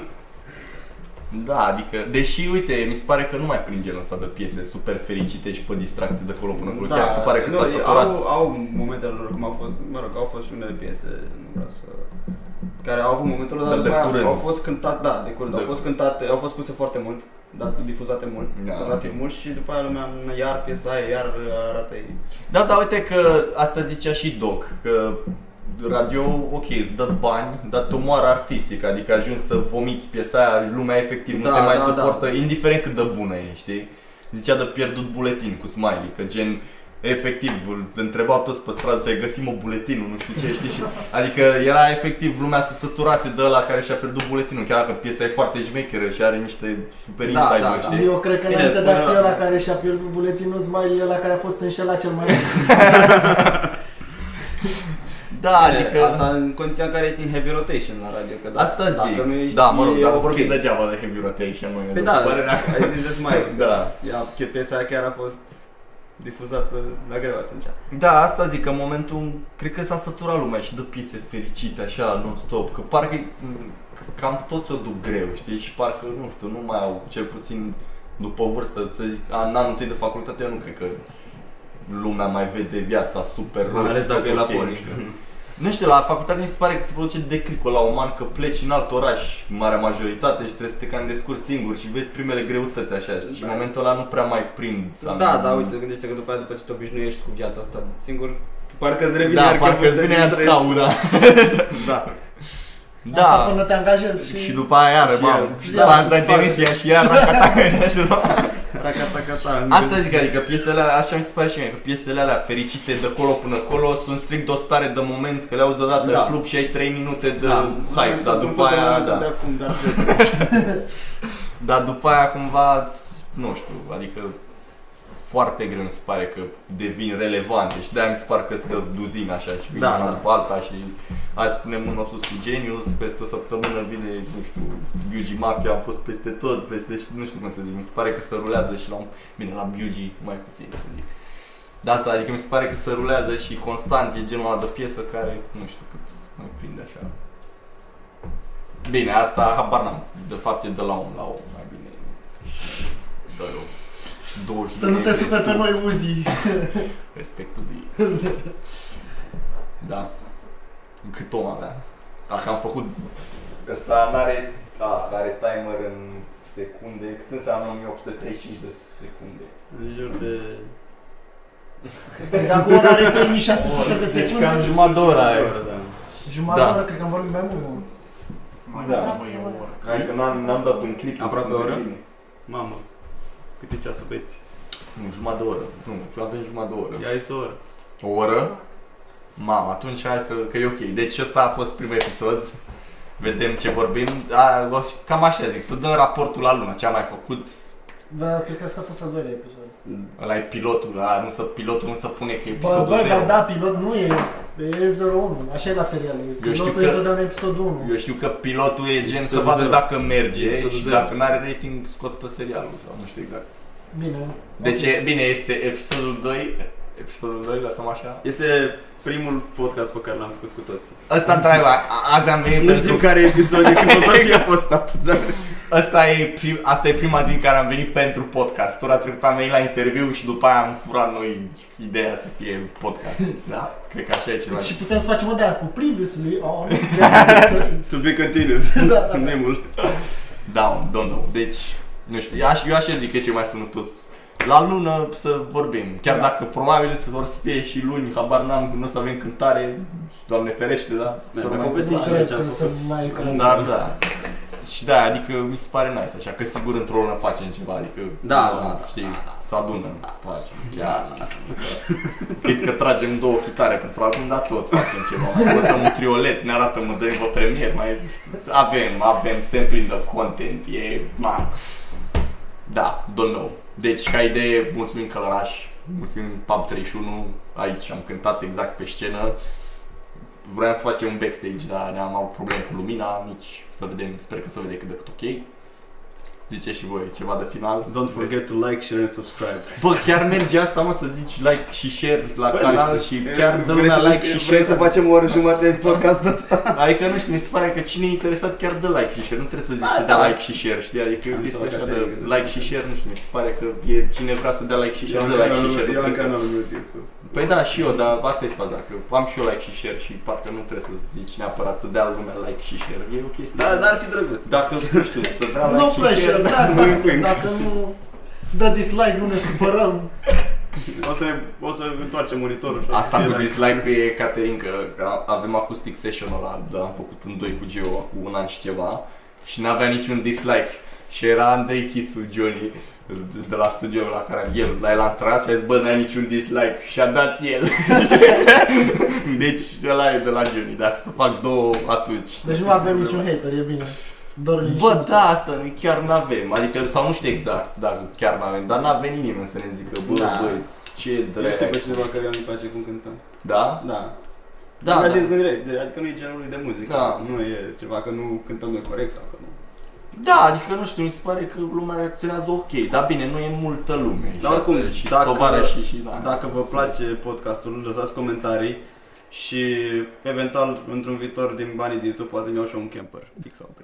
Da, adică, deși, uite, mi se pare că nu mai prin genul ăsta de piese super fericite și pe distracție de acolo până acolo. Chiar se pare că nu, s-a e- săturat. Au, au momentele lor cum au fost, mă rog, au fost și unele piese, nu vreau să care au avut momentul ăla, Da, dar de după aia curând. au fost cântate, da, de curând, De- au fost cântate, au fost puse foarte mult, dar difuzate mult, Da, relativ ok. mult și după aia lumea, iar piesa aia, iar arată ei. Da, dar uite că asta zicea și Doc, că radio, ok, îți dă bani, dar te omoară artistic, adică ajungi să vomiți piesa aia, lumea efectiv nu Da, te mai da, suportă, indiferent cât de bună e, știi? Zicea de pierdut buletin cu Smiley, că gen, efectiv, îl întrebau toți pe stradă, ți-ai găsit mă buletinul, nu știu ce, știi? Și, adică era efectiv, lumea se săturase de ăla care și-a pierdut buletinul, chiar dacă piesa e foarte șmecheră și are niște super Da, insider da, da. știi? Eu cred că Bine, înainte de a fi până- ăla care și-a pierdut buletinul, Smiley e ăla care a fost înșelat cel mai (laughs) mult. (laughs) Da, adică... Asta în condiția în care ești în heavy rotation la radio, că da, Asta zic. dacă nu ești, da, mă rog, e dar ok. vorbim degeaba de heavy rotation, mă, Păi după da, părerea ai zis de Smiley. (laughs) Da. Ea, că piesa aia chiar a fost difuzată la greu atunci. Da, asta zic, că în momentul, cred că s-a săturat lumea și dă piese fericite așa, non-stop, că parcă m, cam toți o duc greu, știi, și parcă, nu știu, nu mai au, cel puțin după vârstă, să zic, a, în anul întâi de facultate, eu nu cred că lumea mai vede viața super roz. Mai ales și dacă tot e la ok, poli. (laughs) nu știu. Nu știu, la facultate mi se pare că se produce declicul la uman că pleci în alt oraș, marea majoritate, și trebuie să te cam descurci singur și vezi primele greutăți așa, știi? Și în Da. momentul ăla nu prea mai prind. să Da, am- da, uite, gândește că după aia, după ce te obișnuiești cu viața asta singur, parcă îți revine Da, iar parcă cheful îți să vine iar dintrezi. scaun, (laughs) da. Da. Asta Da. până te angajezi și... Și după aia iară, Și mamă, iar- și și după aia iar îți dai să facă. demisia și iar (laughs) racata, și după aia- Racata-cata. Asta zic, adică piesele alea, așa mi se pare și mie, că piesele alea fericite de acolo până acolo sunt strict o stare de moment, că le auzi odată Da. în club și ai 3 minute de Da, hype, dar după aia, da. De acum, dar (laughs) trebuie Dar după aia cumva, nu știu, adică foarte greu mi se pare că devin relevante și de-aia mi se pare că se dă duzină așa și vine Da, una da. după alta și azi punem mâna sus cu Genius, peste o săptămână vine, nu știu, Biugi Mafia, am fost peste tot, peste, nu știu cum să zic, mi se pare că se rulează și la, un- bine, la Biugi mai puțin, să zic. Da, asta, adică mi se pare că se rulează și constant e genul ăla de piesă care, nu știu cât mai prinde așa. Bine, asta habar n-am. De fapt e de la om la om, mai bine. Da, eu. 20 Să nu te super pe noi, Uzi. (laughs) Respectul zi. da. Cât om avea. Dacă am făcut... Ăsta n-are... Da, are timer în secunde. Cât înseamnă 1835 de secunde? În jur de... Dacă ora are 3600 de Deci secunde, cam jumătate de oră ai. da. jumătate de Da. oră, cred că am vorbit mai mult. mă. Mai Da. degrabă e o oră. Hai că n-am, n-am dat în clip. Aproape o oră? Mamă, câte ceasuri beți? Nu, jumătate de oră. Nu, avem jumătate de oră. Ia ai o oră. O oră? Mamă, atunci hai să... că e ok. Deci ăsta a fost primul episod. Vedem ce vorbim. A, o- cam așa zic, să dăm raportul la lună, ce am mai făcut. Da, cred că asta a fost al doilea episod. Ăla e pilotul, a, nu să, pilotul nu se pune că e Bă, episodul bă, 0. bă, da, pilot nu e, e 01, așa e la seriale. Eu știu Pilotul că- e întotdeauna episodul 1. Eu știu că pilotul e gen să Episodul vadă zero. dacă merge Episodul și zero. dacă nu are rating, scot tot serialul sau nu știu exact. Bine. Deci, e, bine, este episodul 2, episodul 2, lăsăm așa. Este primul podcast pe care l-am făcut cu toții. Ăsta, într-adevăr, a- azi am venit Nu pentru știu care episod e când o să fie postat, dar... Asta e, prim, asta e prima zi în care am venit pentru podcast. Tura trecută am venit la interviu și după aia am furat noi ideea să fie podcast. (laughs) Da, cred că așa e ceva. Și putem să facem o de aia cu previously on. (laughs) To be continued. (laughs) Da, da, da. Nemul. Da, don't know. Deci, nu știu, eu, aș, eu așa zic că e cel mai sănătos la lună să vorbim. Chiar Da. dacă probabil să vor să fie și luni, habar n-am, nu o să avem cântare, Doamne ferește, da? Da, Să mai mai povestim Nu și cred ce am că făcut. să mai e cazul. Dar da. Și da, adică mi se pare nice așa, că sigur într-o lună facem ceva, adică Da, nu, da, da, știi, da, da. să adună, facem, chiar, Cred că tragem două chitare pentru album, dar tot facem ceva, mai învățăm un triolet, ne arată mădări pe premier, mai avem, avem, suntem plini de content, e, man. Da, don't know. Deci, ca idee, mulțumim Călăraș, mulțumim Pub 31, aici am cântat exact pe scenă. Vreau să facem un backstage, dar ne-am avut probleme cu lumina, nici să vedem, sper că se vede cât de cât ok. Zice și voi ceva de final. Don't forget to like, share and subscribe. Bă, chiar merge asta, mă, să zici like și share la Bă, nu canal știu. și E, chiar dă vrei lumea să- like și Vrei share. să facem o oră jumătate de podcast (laughs) ăsta? Adică nu știu, mi se pare că cine e interesat chiar dă like și share, nu trebuie să zici Da, să dea da. like și share, știi? Adică e o Am chestie să așa fac de atenție. like și share, nu știu, mi se pare că e cine vrea să dea like și Eu share, am dă like și canalul, share. nu eu am trebuie să- canalul meu de YouTube. Păi da, și eu, dar asta e faza, că am și eu like și share și parcă nu trebuie să zici neapărat să dea lumea like și share. E o chestie. Da, dar ar fi drăguț. Dacă, nu știu, să vrea No like și pressure, share. da, Nu da, încurc. dacă nu dă dislike, nu ne supărăm. O să, ne, o să întoarcem monitorul și o să Asta fie cu like. dislike-ul e Caterin, că avem acoustic session-ul ăla, l-am făcut în doi cu Geo cu un an și ceva și n-avea niciun dislike. Și era Andrei Chițu, Johnny, de- de la studioul la care el, la el a intrat și a zis, bă, n-ai niciun dislike și a dat el. (laughs) deci ăla e de la Johnny, dacă să fac două atunci. Deci nu avem niciun hater, e bine. Doar nici Bă, da, asta noi chiar n-avem, adică, sau nu știu exact dacă chiar n-avem, dar n-a venit nimeni să ne zică, bă, Da. băieți, ce Eu știu drept. pe cineva care îmi place cum cântăm. Da? Da. Da, Mi-a da. zis direct, de- adică nu e genul lui de muzică. Da. Nu e ceva că nu cântăm noi corect sau că nu. Da, adică nu știu, mi se pare că lumea reacționează ok, dar bine, nu e multă lume. Dar oricum, asta e, și dacă- tovarășii și da. Dacă vă place podcastul, lăsați comentarii și eventual într-un viitor din banii de YouTube poate mi-au și eu un camper. Fix sau pe.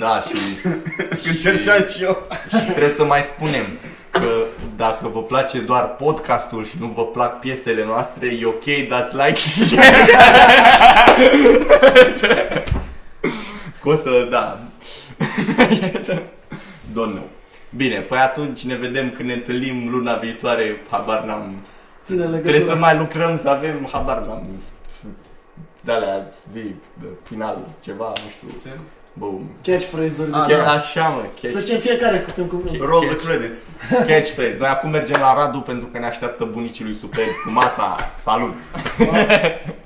Da, și, (laughs) Când cerceam și eu. și trebuie să mai spunem că dacă vă place doar podcastul și nu vă plac piesele noastre, e ok, dați like și share. (laughs) Că o să, da. Don't know. Bine, păi atunci ne vedem când ne întâlnim luna viitoare, habar n-am. Ține legătura. Trebuie să mai lucrăm, să avem, habar n-am, de-alea zi, de final, ceva, nu știu, bă, Catchphrase-uri. Ah, de chiar da. așa mă, Să catch, zicem fiecare câte un cuvânt. Roll the credits. (laughs) catchphrase. Noi acum mergem la Radu pentru că ne așteaptă bunicii lui Super cu masa. Salut! (laughs)